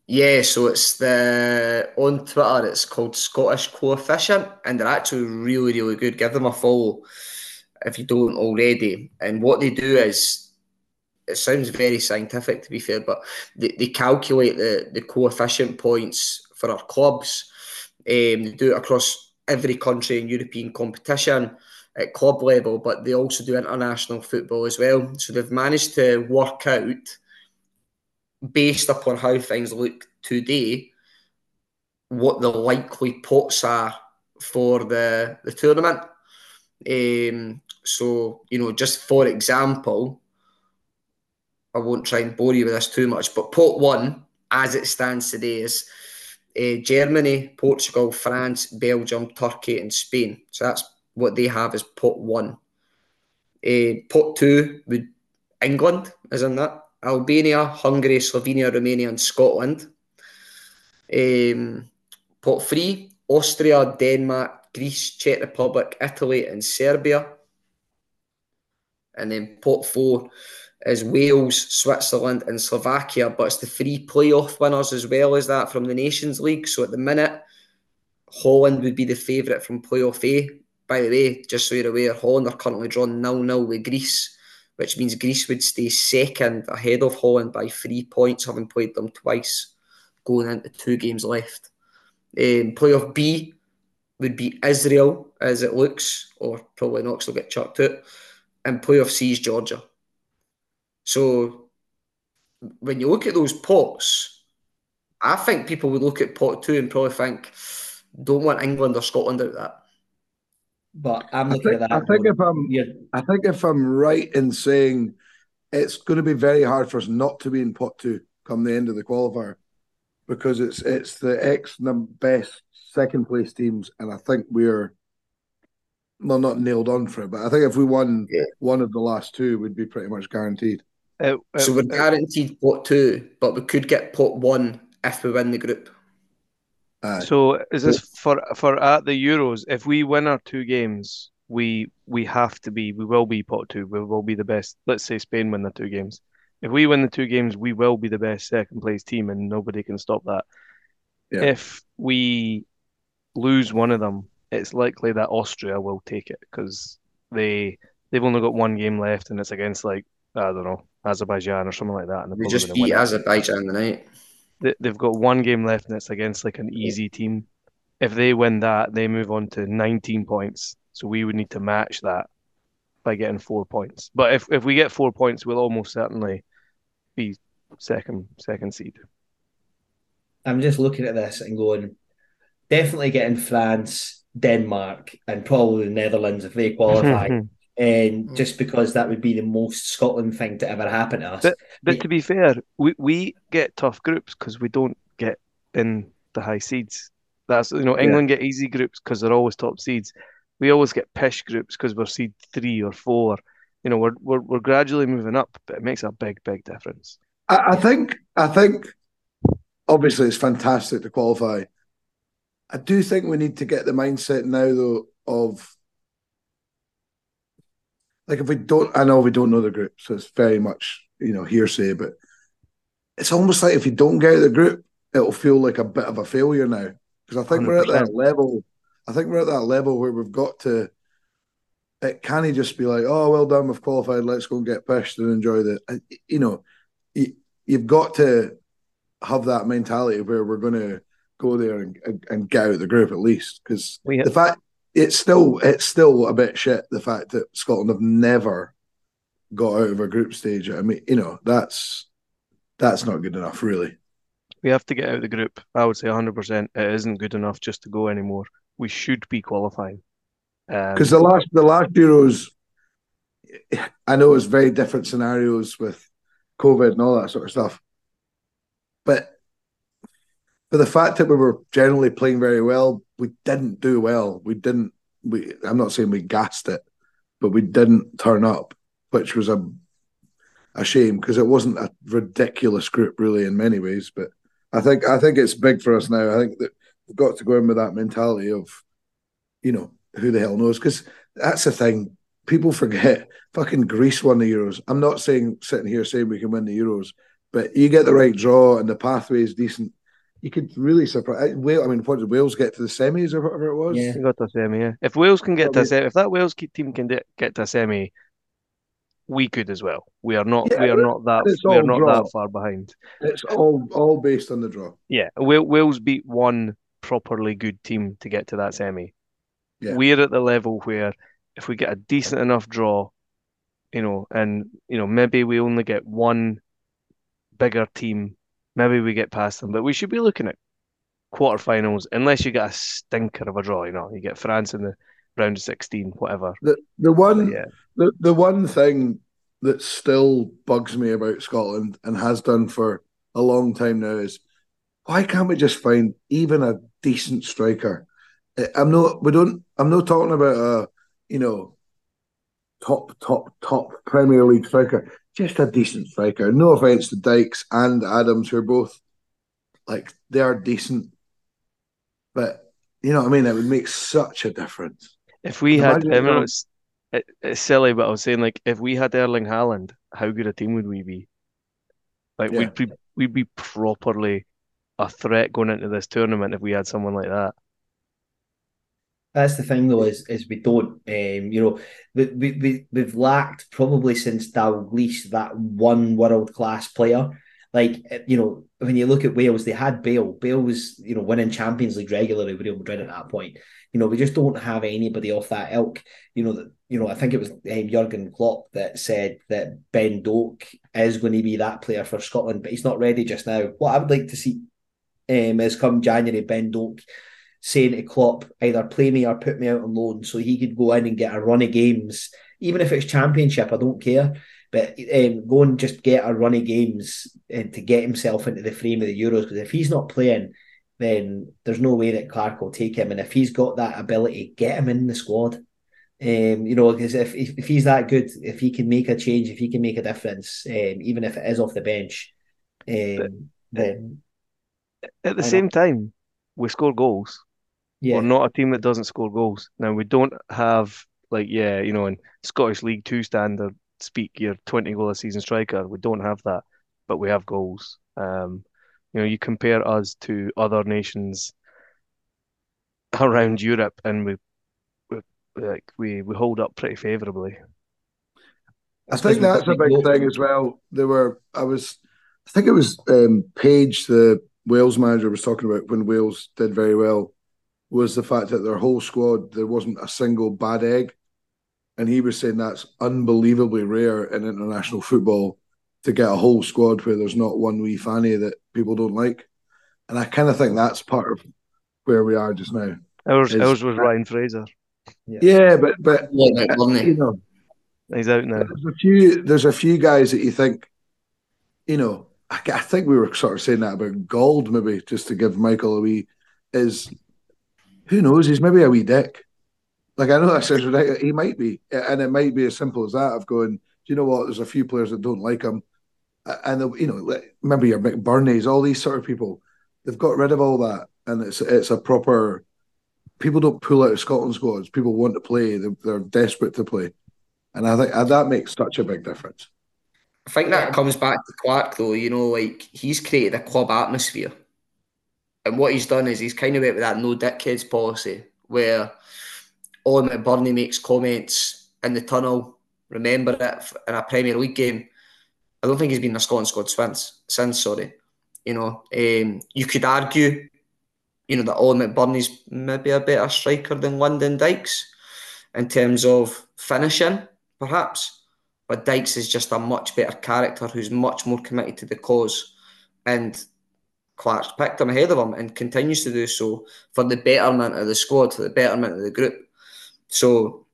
Yeah, so it's the on Twitter. It's called Scottish Coefficient, and they're actually really, really good. Give them a follow if you don't already. And what they do is, it sounds very scientific to be fair, but they, they calculate the the coefficient points for our clubs. Um, they do it across every country in European competition at club level, but they also do international football as well. So they've managed to work out, based upon how things look today, what the likely pots are for the, the tournament. Um, so, you know, just for example, I won't try and bore you with this too much, but pot one, as it stands today, is uh, Germany, Portugal, France, Belgium, Turkey, and Spain. So that's what they have as pot one. Uh, pot two would England is in that. Albania, Hungary, Slovenia, Romania, and Scotland. Um, pot three, Austria, Denmark, Greece, Czech Republic, Italy, and Serbia. And then pot four, is Wales, Switzerland, and Slovakia, but it's the three playoff winners as well as that from the Nations League. So at the minute, Holland would be the favourite from playoff A. By the way, just so you're aware, Holland are currently drawn 0 0 with Greece, which means Greece would stay second ahead of Holland by three points, having played them twice, going into two games left. Um, playoff B would be Israel, as it looks, or probably not, they'll get chucked out. And playoff C is Georgia. So when you look at those pots, I think people would look at pot two and probably think, don't want England or Scotland out of that. but I'm looking think, at that. I think if I'm we're- I think if I'm right in saying it's going to be very hard for us not to be in pot two come the end of the qualifier because it's it's the ex num- best second place teams, and I think we're well not nailed on for it, but I think if we won Yeah. one of the last two, we'd be pretty much guaranteed. It- So it- we're it- guaranteed pot two, but we could get pot one if we win the group. Uh, So is this for for at the Euros? If we win our two games, we we have to be we will be pot two. We will be the best. Let's say Spain win the two games. If we win the two games, we will be the best second place team, and nobody can stop that. Yeah. If we lose one of them, it's likely that Austria will take it because they they've only got one game left, and it's against like I don't know Azerbaijan or something like that, and they're We just beat Azerbaijan tonight. they, they've got one game left and it's against like an easy team. If they win that, they move on to 19 points. So we would need to match that by getting four points. But if, if we get four points, we'll almost certainly be second second seed. I'm just looking at this and going, definitely getting France, Denmark, and probably the Netherlands if they qualify. and mm. just because that would be the most Scotland thing to ever happen to us. But to be fair, we, we get tough groups because we don't get in the high seeds. That's you know Yeah. England get easy groups because they're always top seeds. We always get pish groups because we're seed three or four. You know we're, we're we're gradually moving up, but it makes a big big difference. I, I think I think obviously it's fantastic to qualify. I do think we need to get the mindset now though of like if we don't I know we don't know the group, so it's very much, you know, hearsay, but it's almost like if you don't get out of the group, it'll feel like a bit of a failure now. Because I think we are at that level. I think we're at that level where we've got to it can't just be like, oh, well done, we've qualified. Let's go and get pished and enjoy the. You know, you, you've got to have that mentality where we're going to go there and, and, and get out of the group at least. Because the fact it's still it's still a bit shit. The fact that Scotland have never got out of a group stage. I mean, you know, that's that's not good enough, really. we have to get out of the group. I would say 100%. It isn't good enough just to go anymore. We should be qualifying. Um, Because the last the last Euros, I know it's very different scenarios with COVID and all that sort of stuff, but for the fact that we were generally playing very well, we didn't do well. We didn't. We I'm not saying we gassed it, but we didn't turn up, which was a a shame because it wasn't a ridiculous group really in many ways. But I think I think it's big for us now. I think that we've got to go in with that mentality of, you know, who the hell knows? Because that's the thing. People forget. Fucking Greece won the Euros. I'm not saying sitting here saying we can win the Euros, but you get the right draw and the pathway is decent. You could really surprise. Uh, Wales, I mean, what did Wales get to the semis or whatever it was? Yeah. We got to a semi, yeah. If Wales can get to a semi, if that Wales team can get to a semi, we could as well. We are not. Yeah, we are not that. We are not draw. that far behind. It's all all based on the draw. Yeah, Wa- Wales beat one properly good team to get to that semi. Yeah. We're at the level where if we get a decent enough draw, you know, and you know maybe we only get one bigger team, maybe we get past them, but we should be looking at quarterfinals unless you get a stinker of a draw. You know, you get France in the round of sixteen, whatever. The the one Yeah. the, the one thing that still bugs me about Scotland and has done for a long time now is why can't we just find even a decent striker? I'm not we don't I'm not talking about a you know top top top Premier League striker, just a decent striker. No offense to Dykes and Adams, who are both like they are decent, but you know what I mean. It would make such a difference. If we had, Imagine I mean, if- it's, it, it's silly, but I was saying like if we had Erling Haaland, how good a team would we be? Like Yeah. we'd be we'd be properly a threat going into this tournament if we had someone like that. That's the thing, though, is is we don't. Um, you know, we we we we've lacked probably since Dalglish that one world class player. Like eh, you know, when you look at Wales, they had Bale. Bale was you know winning Champions League regularly with Real Madrid at that point. You know, we just don't have anybody off that ilk. You know that you know. I think it was um, Jurgen Klopp that said that Ben Doak is going to be that player for Scotland, but he's not ready just now. What I would like to see um, is come January, Ben Doak saying to Klopp, either play me or put me out on loan, so he could go in and get a run of games, even if it's championship, I don't care. But um, go and just get a run of games and to get himself into the frame of the Euros. Because if he's not playing, then there's no way that Clarke will take him. And if he's got that ability, get him in the squad. Um, you know, because if, if, if he's that good, if he can make a change, if he can make a difference, um, even if it is off the bench, um, then at the same time, we score goals. Yeah. We're not a team that doesn't score goals. Now we don't have like yeah, you know, in Scottish League Two standard speak, your twenty goal a season striker. We don't have that, but we have goals. Um, you know, you compare us to other nations around Europe, and we, we like we we hold up pretty favourably. I think that's a big thing as well. There were I was I think it was um, Page, the Wales manager, was talking about when Wales did very well was the fact that their whole squad there wasn't a single bad egg, and he was saying that's unbelievably rare in international football to get a whole squad where there's not one wee fanny that people don't like, and I kind of think that's part of where we are just now. Ours, ours was Ryan Fraser. Yeah, yeah but but you know, he's out now. There's a few. There's a few guys that you think, you know, I, I think we were sort of saying that about Gauld maybe just to give Michael a wee. Is who knows? He's maybe a wee dick. Like I know that sounds ridiculous. He might be, and it might be as simple as that of going. Do you know what? There's a few players that don't like him, and you know, remember your McBurnies, all these sort of people. They've got rid of all that, and it's it's a proper. People don't pull out of Scotland squads. People want to play. They're, they're desperate to play, and I think that makes such a big difference. I think that comes back to Clarke, though. You know, like he's created a club atmosphere and what he's done is he's kind of went with that no dickheads policy where Owen McBurnie makes comments in the tunnel. Remember it in a Premier League game. I don't think he's been in a Scotland squad since. Since sorry, you know, um, you could argue, you know, that Owen McBurnie's maybe a better striker than Lyndon Dykes in terms of finishing, perhaps. But Dykes is just a much better character who's much more committed to the cause, and Clarke's picked him ahead of him and continues to do so for the betterment of the squad, for the betterment of the group. So,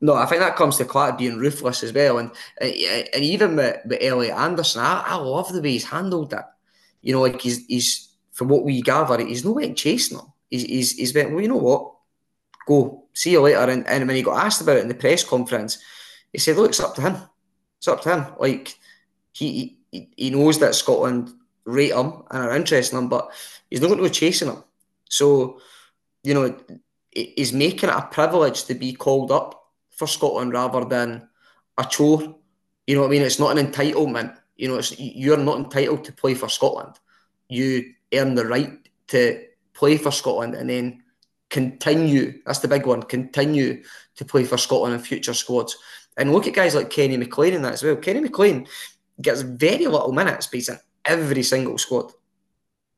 no, I think that comes to Clarke being ruthless as well. And and even with, with Elliot Anderson, I, I love the way he's handled that. You know, like he's, he's from what we gather, he's no way chasing him. He's, he's, he's been, well, you know what? Go, see you later. And, and when he got asked about it in the press conference, he said, look, it's up to him. It's up to him. Like, he, he, he knows that Scotland rate him and are interested in him, but he's not going to go chasing him. So, you know, he's making it a privilege to be called up for Scotland rather than a chore. You know what I mean? It's not an entitlement. You know, you're not entitled to play for Scotland. You earn the right to play for Scotland and then continue. That's the big one. Continue to play for Scotland in future squads. And look at guys like Kenny McLean in that as well. Kenny McLean gets very little minutes, but he's an every single squad,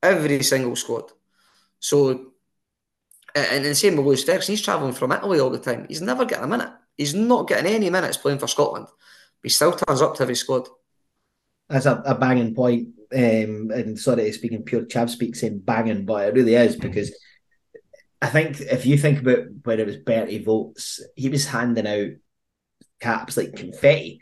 every single squad. So, and the same with Lewis Ferguson, he's travelling from Italy all the time. He's never getting a minute. He's not getting any minutes playing for Scotland. He still turns up to every squad. That's a, a banging point. Um, and sorry to speak in pure chav speak saying banging, but it really is because I think if you think about when it was Bertie Vogts, he was handing out caps like confetti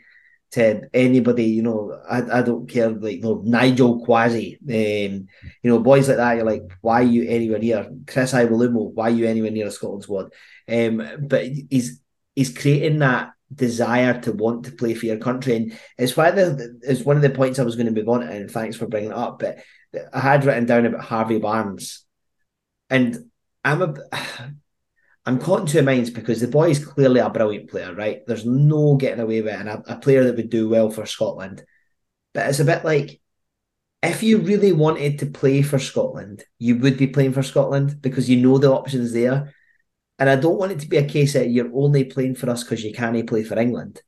to anybody, you know, I, I don't care, like, Nigel Quashie, um, you know, boys like that, you're like, why are you anywhere near Chris Iwelumo? Why are you anywhere near a Scotland squad? Um, but he's he's creating that desire to want to play for your country, and it's why the it's one of the points I was going to move on, and thanks for bringing it up. But I had written down about Harvey Barnes, and I'm a I'm caught in two minds because the boy is clearly a brilliant player, right? There's no getting away with it, and a, a player that would do well for Scotland. But it's a bit like if you really wanted to play for Scotland, you would be playing for Scotland because you know the options there. And I don't want it to be a case that you're only playing for us because you can't play for England.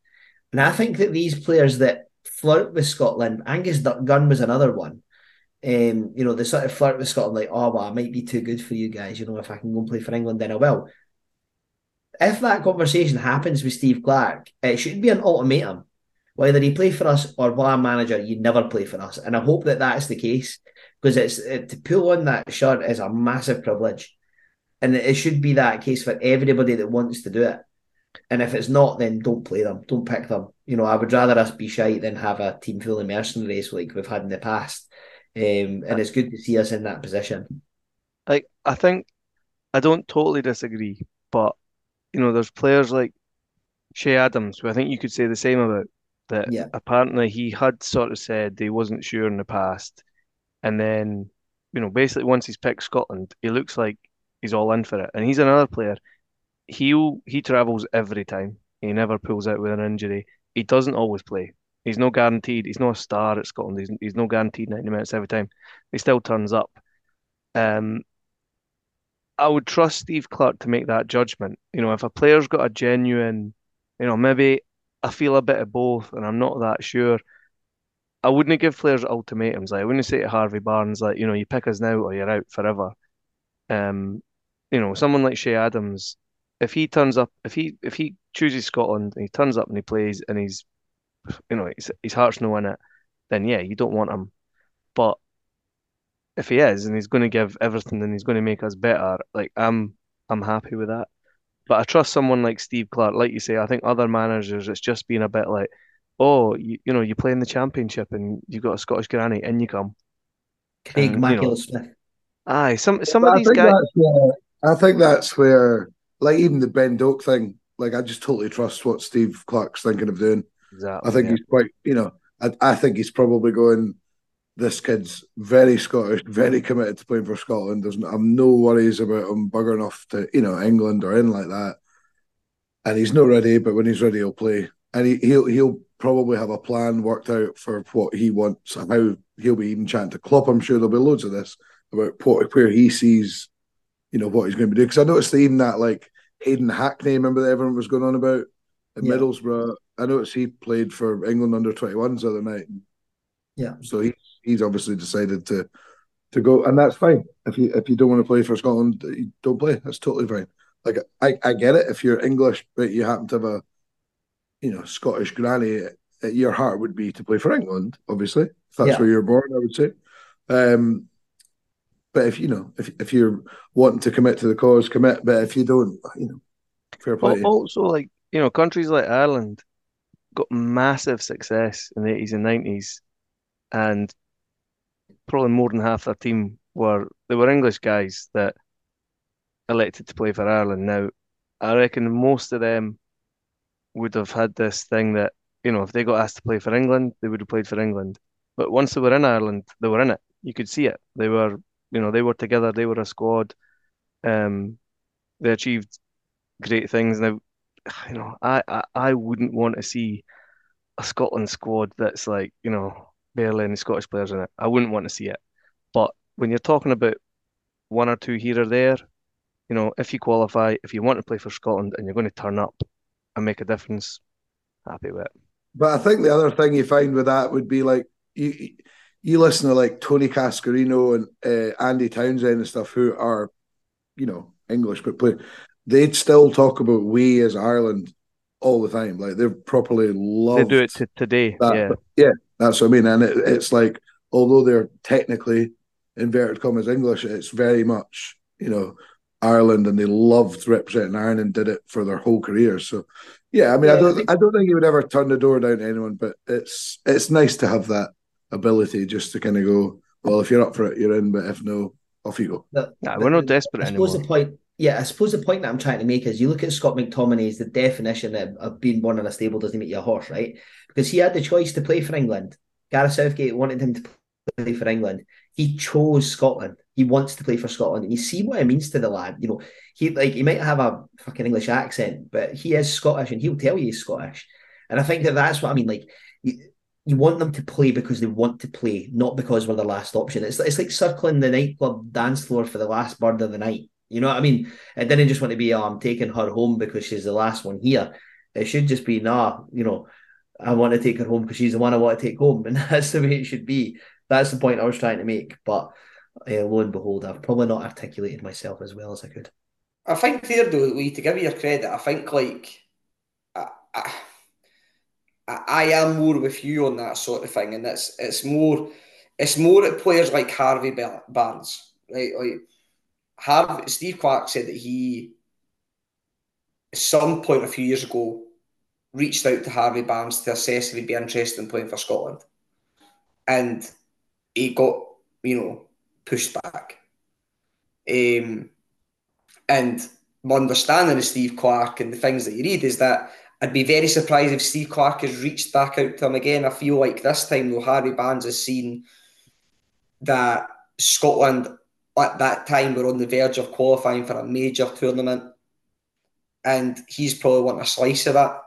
And I think that these players that flirt with Scotland, Angus Gunn was another one. Um, you know, they sort of flirt with Scotland like, oh, well, I might be too good for you guys. You know, if I can go and play for England, then I will if that conversation happens with Steve Clarke, it should be an ultimatum. Whether he play for us or I'm manager, you never play for us. And I hope that that's the case because it's it, to pull on that shirt is a massive privilege. and it should be that case for everybody that wants to do it. And if it's not, then don't play them, don't pick them. You know, I would rather us be shy than have a team full of mercenaries like we've had in the past. Um, and it's good to see us in that position. Like I think I don't totally disagree, but you know, there's players like Che Adams, who I think you could say the same about. That Yeah. apparently he had sort of said he wasn't sure in the past, and then you know, basically once he's picked Scotland, he looks like he's all in for it. And he's another player. He'll he travels every time. He never pulls out with an injury. He doesn't always play. He's no guaranteed. He's not a star at Scotland. He's he's no guaranteed 90 minutes every time. He still turns up. Um, I would trust Steve Clarke to make that judgment. You know, if a player's got a genuine, you know, maybe I feel a bit of both and I'm not that sure. I wouldn't give players ultimatums. Like I wouldn't say to Harvey Barnes, like, you know, you pick us now or you're out forever. Um, you know, someone like Che Adams, if he turns up, if he if he chooses Scotland and he turns up and he plays and he's, you know, his, his heart's no in it, then yeah, you don't want him. But if he is and he's going to give everything and he's going to make us better, like I'm I'm happy with that. But I trust someone like Steve Clarke, like you say. I think other managers, it's just been a bit like, oh, you, you know, you play in the championship and you've got a Scottish granny, in you come. Craig And, you know, Smith. Aye, some some But of I these think guys. that's where I think that's where, like even the Ben Doak thing, like I just totally trust what Steve Clarke's thinking of doing. Exactly, I think yeah. he's quite, you know, I, I think he's probably going. This kid's very Scottish, very committed to playing for Scotland. There's, no, I'm no worries about him buggering off to, you know, England or in like that. And he's not ready, but when he's ready, he'll play. And he, he'll he'll probably have a plan worked out for what he wants and how he'll be even chatting to Klopp. I'm sure there'll be loads of this about what, where he sees, you know, what he's going to be doing. Because I noticed even that like Hayden Hackney, remember that everyone was going on about at Yeah. Middlesbrough. I noticed he played for England under 21s the other night. Yeah. So he he's obviously decided to to go, and that's fine. If you if you don't want to play for Scotland, you don't play. That's totally fine. Like I, I get it. If you're English, but you happen to have a, you know, Scottish granny, uh, your heart would be to play for England. Obviously, if that's Yeah. where you're born, I would say. Um, but if you know, if if you're wanting to commit to the cause, commit. But if you don't, you know, fair play. You. Also, like you know, countries like Ireland got massive success in the 80s and 90s, and probably more than half their team were they were English guys that elected to play for Ireland. Now, I reckon most of them would have had this thing that you know, if they got asked to play for England, they would have played for England. But once they were in Ireland, they were in it. You could see it. They were, you know, they were together. They were a squad. Um, they achieved great things. Now, you know, I, I, I wouldn't want to see a Scotland squad that's like, you know, barely any Scottish players in it. I wouldn't want to see it. But when you're talking about one or two here or there, you know, if you qualify, if you want to play for Scotland and you're going to turn up and make a difference, happy with it. But I think the other thing you find with that would be like you you listen to like Tony Cascarino and uh, Andy Townsend and stuff who are, you know, English but play. They'd still talk about we as Ireland all the time. Like they're properly loved. They do it to today, that. yeah. yeah, that's what I mean. And it, it's like although they're technically inverted commas English, it's very much you know Ireland, and they loved representing Ireland and did it for their whole career. So yeah, I mean, Yeah, I I don't, think- I don't think he would ever turn the door down to anyone, but it's it's nice to have that ability just to kind of go. Well, if you're up for it, you're in. But if no, off you go. The- Nah, we're not the- desperate I suppose anymore. the point, yeah, I suppose the point that I'm trying to make is you look at Scott McTominay as the definition of, of being born in a stable doesn't make you a horse, right? Because he had the choice to play for England. Gareth Southgate wanted him to play for England. He chose Scotland. He wants to play for Scotland, and you see what it means to the lad. You know, he like he might have a fucking English accent, but he is Scottish, and he'll tell you he's Scottish. And I think that that's what I mean. Like, you, you want them to play because they want to play, not because we're the last option. It's it's like circling the nightclub dance floor for the last bird of the night. You know what I mean? It didn't just want to be, oh, I'm taking her home because she's the last one here. It should just be, nah, you know, I want to take her home because she's the one I want to take home, and that's the way it should be. That's the point I was trying to make. But uh, lo and behold, I've probably not articulated myself as well as I could. I think there though, Lee, to give you your credit, I think like I, I, I am more with you on that sort of thing, and it's it's more it's more at players like Harvey Barnes, right? Like Harv, Steve Clarke said that he, at some point a few years ago, reached out to Harvey Barnes to assess if he'd be interested in playing for Scotland. And he got, you know, pushed back. Um, and my understanding of Steve Clarke and the things that you read is that I'd be very surprised if Steve Clarke has reached back out to him again. I feel like this time, though, Harvey Barnes has seen that Scotland at that time were on the verge of qualifying for a major tournament, and he's probably wanting a slice of that.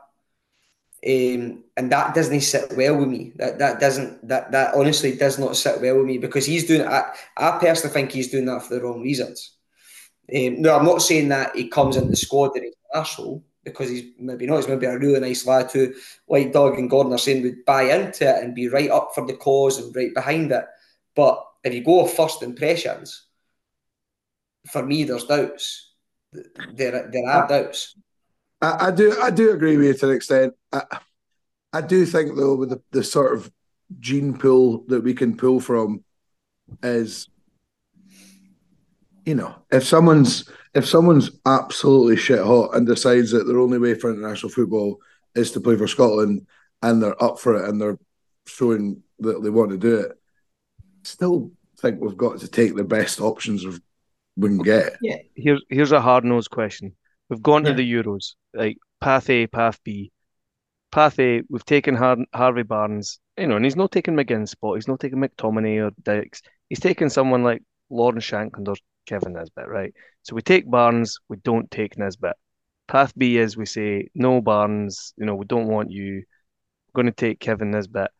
Um, and that doesn't sit well with me. That that doesn't that that honestly does not sit well with me because he's doing. I, I personally think he's doing that for the wrong reasons. Um, no, I'm not saying that he comes into the squad and he's an asshole because he's maybe not. He's maybe a really nice lad who, like Doug and Gordon are saying, would buy into it and be right up for the cause and right behind it. But if you go off first impressions, for me, there's doubts. There, there are doubts. I, I do, I do agree with you to an extent. I, I do think though, with the, the sort of gene pool that we can pull from, is you know, if someone's if someone's absolutely shit hot and decides that their only way for international football is to play for Scotland and they're up for it and they're showing that they want to do it, still think we've got to take the best options we can get. Yeah. Here's here's a hard nosed question. We've gone to the Euros, like path A, path B. Path A, we've taken Har- Harvey Barnes, you know, and he's not taking McGinn's spot. He's not taking McTominay or Dykes. He's taking someone like Lawrence Shankland or Kevin Nisbet, right? So we take Barnes, we don't take Nisbet. Path B is we say no Barnes, you know, we don't want you. We're going to take Kevin Nisbet.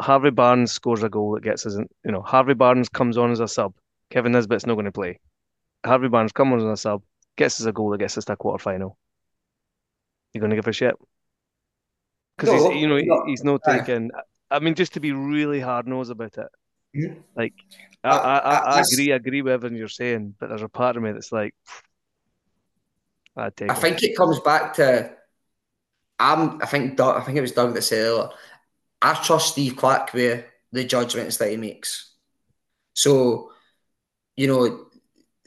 Harvey Barnes scores a goal that gets us, in, you know, Harvey Barnes comes on as a sub. Kevin Nisbet's not going to play. Harvey Barnes comes on as a sub, gets us a goal that gets us to a quarter final. you're going to give a shit? Because No, he's, you know, no. he's not taking. I mean, just to be really hard nosed about it. Mhm. Like, I, I- I, I, I- I agree, I agree with everything you're saying, but there's a part of me that's like, I'd take I him. think it comes back to I'm I think Doug, I think it was Doug that said earlier. I trust Steve Clarke with the judgments that he makes. So, you know,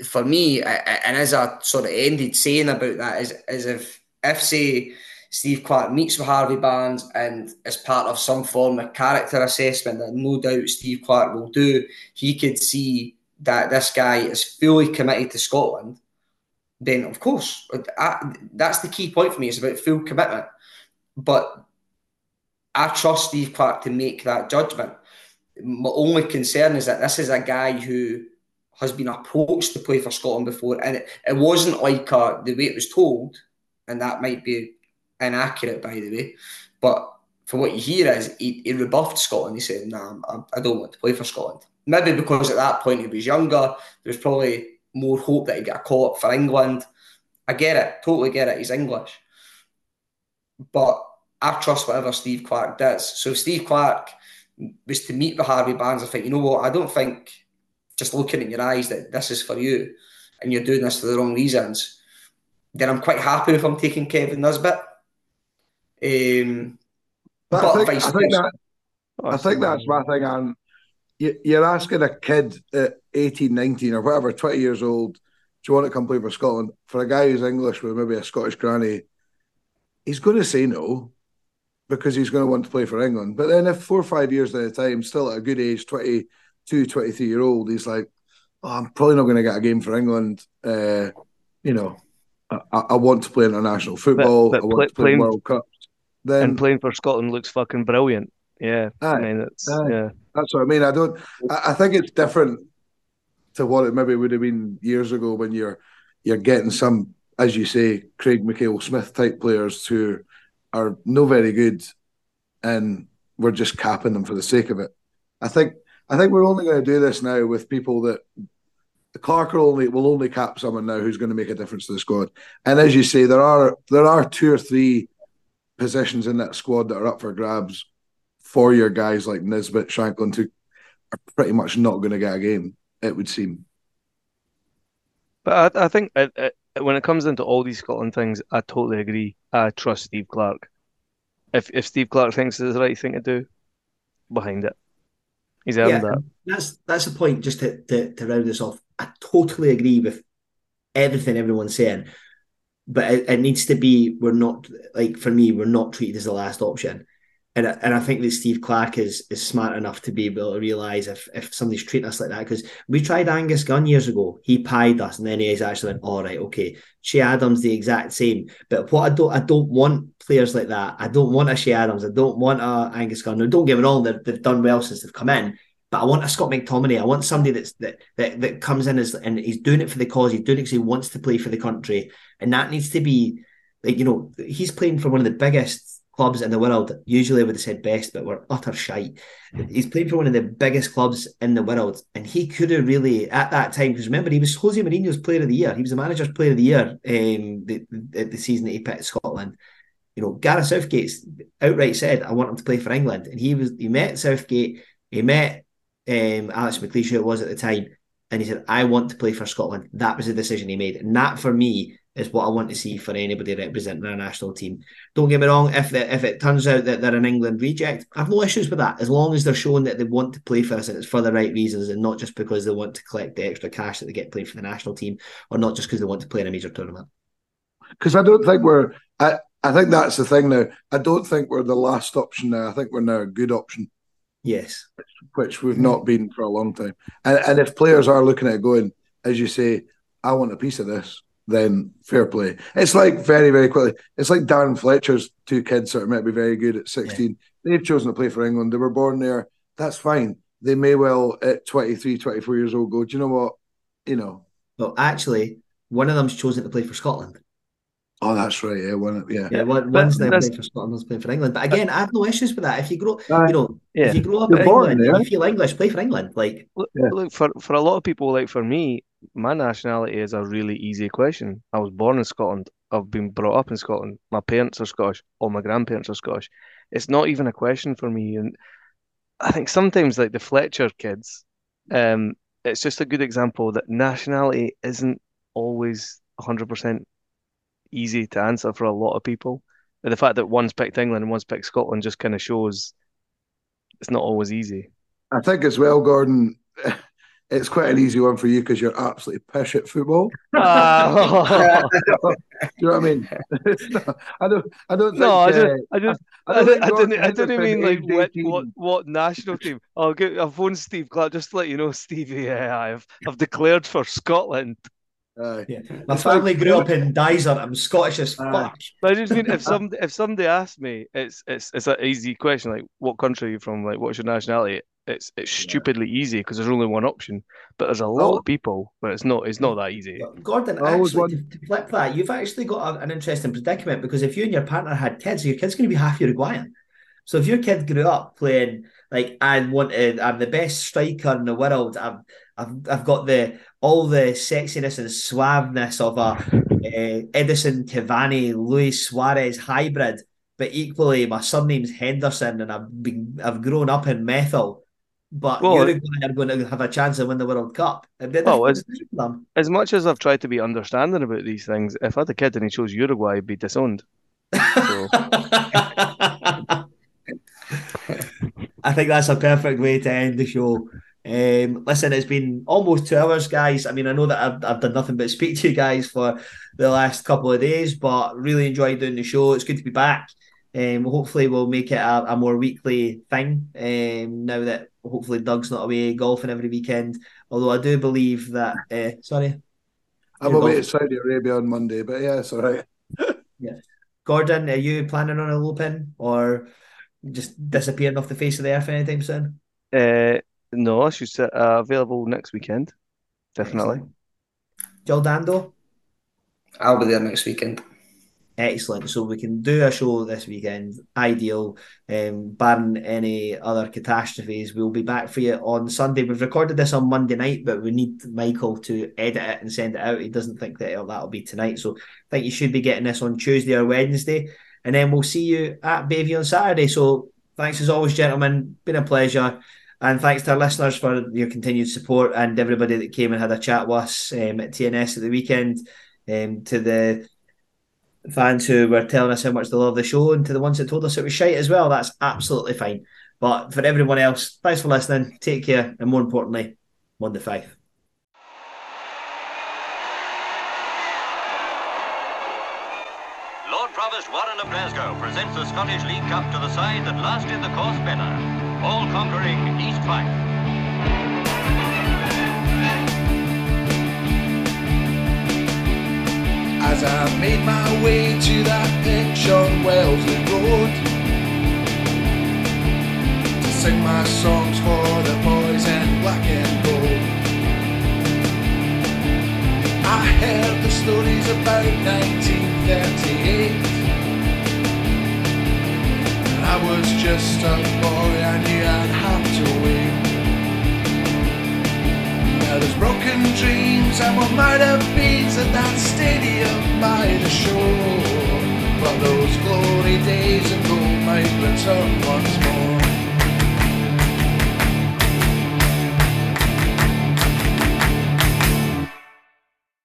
for me, and as I sort of ended saying about that, is, is if if say Steve Clarke meets with Harvey Barnes and as part of some form of character assessment that no doubt Steve Clarke will do, he could see that this guy is fully committed to Scotland. Then of course, that's the key point for me. It's about full commitment. But I trust Steve Clarke to make that judgment. My only concern is that this is a guy who has been approached to play for Scotland before, and it, it wasn't like uh, the way it was told, and that might be inaccurate, by the way. But from what you hear is he, he rebuffed Scotland. He said, "Nah, I, I don't want to play for Scotland." Maybe because at that point he was younger. There was probably more hope that he'd get a call up for England. I get it, totally get it. He's English, but I trust whatever Steve Clarke does. So if Steve Clarke was to meet with Harvey Barnes, I think you know what? I don't think just looking in your eyes that this is for you, and you're doing this for the wrong reasons. Then I'm quite happy if I'm taking Kevin Nisbet. Um, But, But I think, vice I think that Oh, I think that's my thing. And you, you're asking a kid at 18, 19 or whatever, 20 years old, do you want to come play for Scotland? For a guy who's English with maybe a Scottish granny, he's going to say no because he's going to want to play for England. But then if four or five years at a time, still at a good age, 22, 23 year old, he's like, oh, I'm probably not going to get a game for England. Uh, you know, I, I want to play international football. but I want play- to play playing- World Cups. Then and playing for Scotland looks fucking brilliant. Yeah, I mean, aye. yeah. That's what I mean. I don't. I, I think it's different to what it maybe would have been years ago when you're you're getting some, as you say, Craig Mackail-Smith type players who are no very good, and we're just capping them for the sake of it. I think I think we're only going to do this now with people that the Clarke will only will only cap someone now who's going to make a difference to the squad. And as you say, there are there are two or three positions in that squad that are up for grabs for your guys like Nisbet, Shankland, who are pretty much not going to get a game, it would seem. But I, I think uh uh when it comes into all these Scotland things, I totally agree. I trust Steve Clarke. If if Steve Clarke thinks it's the right thing to do, behind it, he's earned Yeah. that. that's that's the point. Just to, to to round this off, I totally agree with everything everyone's saying, but it, it needs to be. We're not like for me, we're not treated as the last option. And, I- and I think that Steve Clarke is is smart enough to be able to realise if, if somebody's treating us like that. Because we tried Angus Gunn years ago, he pied us, and then he's actually went, all right, okay. Che Adams the exact same. But what I don't I don't want players like that. I don't want a Che Adams. I don't want a Angus Gunn. Now, don't get me wrong, they've, they've done well since they've come in. But I want a Scott McTominay. I want somebody that's that that, that comes in as and he's doing it for the cause. He's doing it because he wants to play for the country, and that needs to be like you know he's playing for one of the biggest clubs in the world. Usually I would have said best, but we're utter shite. He's playing for one of the biggest clubs in the world, and he could have really at that time because remember he was Jose Mourinho's Player of the Year. He was the manager's Player of the Year um, the, the the season that he picked Scotland. You know, Gareth Southgate's outright said, "I want him to play for England," and he was he met Southgate, he met um, Alex McLeish, who it was at the time, and he said, "I want to play for Scotland." That was the decision he made, and that for me is what I want to see for anybody representing our national team. Don't get me wrong, if the, if it turns out that they're an England reject, I have no issues with that, as long as they're showing that they want to play for us and it's for the right reasons, and not just because they want to collect the extra cash that they get playing for the national team, or not just because they want to play in a major tournament. because I don't think we're. I, I think that's the thing now. I don't think we're the last option now. I think we're now a good option, Yes. which we've not been for a long time. And, and if players are looking at going, as you say, I want a piece of this, then fair play. It's like very, very quickly. It's like Darren Fletcher's two kids that are meant to be very good at 16. They've chosen to play for England. They were born there. That's fine. They may well, at 23, 24 years old, go, do you know what? You know, Well, actually, one of them's chosen to play for Scotland. oh, that's right. Yeah, one, yeah. Yeah, one, one's now playing for Scotland, one's playing for England. But uh, again, I have no issues with that. If you grow, Aye. you know, Yeah. if you grow up You're in born England, there. and you feel English, play for England. Like, Look, Yeah. look for for a lot of people, like for me, my nationality is a really easy question. I was born in Scotland. I've been brought up in Scotland. My parents are Scottish. All my grandparents are Scottish. It's not even a question for me. And I think sometimes, like the Fletcher kids, um, it's just a good example that nationality isn't always 100% easy to answer for a lot of people. And the fact that one's picked England and one's picked Scotland just kind of shows it's not always easy. I think as well, Gordon, it's quite an easy one for you because you're absolutely pish at football. Ah. Do you know what I mean? I don't. I don't think. No, I uh, just, I just, I I, don't didn't, I Gordon didn't, I didn't Henderson mean like what, what, what national team. I'll get, I'll phone Steve Clarke just to let you know, Stevie. Yeah, I've, I've declared for Scotland. Aye. yeah, my family like- grew up in Dysart. I'm Scottish as Aye. fuck. But I just mean if some, if somebody asked me, it's, it's, it's an easy question. Like, what country are you from? Like, what's your nationality? It's, it's stupidly easy because there's only one option. But there's a lot Oh. of people, but it's not, it's not that easy. Gordon, I always actually, to, to flip that, you've actually got a- an interesting predicament because if you and your partner had kids, your kid's going to be half Uruguayan. So if your kid grew up playing like I wanted, I'm the best striker in the world. I've I've I've got the all the sexiness and suaveness of a uh, Edinson Cavani, Luis Suarez hybrid, but equally my surname's Henderson and I've been I've grown up in Methil. But Well, Uruguay are going to have a chance to win the World Cup. It'd be a Well, difficult it's- decision for them. As much as I've tried to be understanding about these things, if I had a kid and he chose Uruguay, I'd be disowned. So- I think that's a perfect way to end the show. Um, listen, it's been almost two hours, guys. I mean, I know that I've, I've done nothing but speak to you guys for the last couple of days, but really enjoyed doing the show. It's good to be back. Um, hopefully, we'll make it a, a more weekly thing um, now that hopefully Doug's not away golfing every weekend. Although I do believe that, uh, sorry, I'm You're away golf- to Saudi Arabia on Monday, but yeah, it's all right. Gordon, are you planning on a eloping or just disappearing off the face of the earth anytime soon? Uh, no, she's uh, available next weekend. Definitely. Jill Dando? I'll be there next weekend. Excellent. So we can do a show this weekend. Ideal. Um, barring any other catastrophes, we'll be back for you on Sunday. We've recorded this on Monday night, but we need Michael to edit it and send it out. He doesn't think that that'll be tonight. So I think you should be getting this on Tuesday or Wednesday. And then we'll see you at Bayview on Saturday. So thanks as always, gentlemen. Been a pleasure. And thanks to our listeners for your continued support and everybody that came and had a chat with us um, at TNS at the weekend. Um, to the fans who were telling us how much they love the show and to the ones that told us it was shite as well. That's absolutely fine. But for everyone else, thanks for listening. Take care, and more importantly, the five. Lord Provost Warren of Glasgow presents the Scottish League Cup to the side that last did the course better. All conquering East Fife. As I made my way to that pitch on Wellesley Road To sing my songs for the boys in black and gold. I heard the stories about 1938 And I was just a boy, I knew I'd have to wait now there's broken dreams and what might have been at that stadium by the shore. But those glory days of gold might return once more.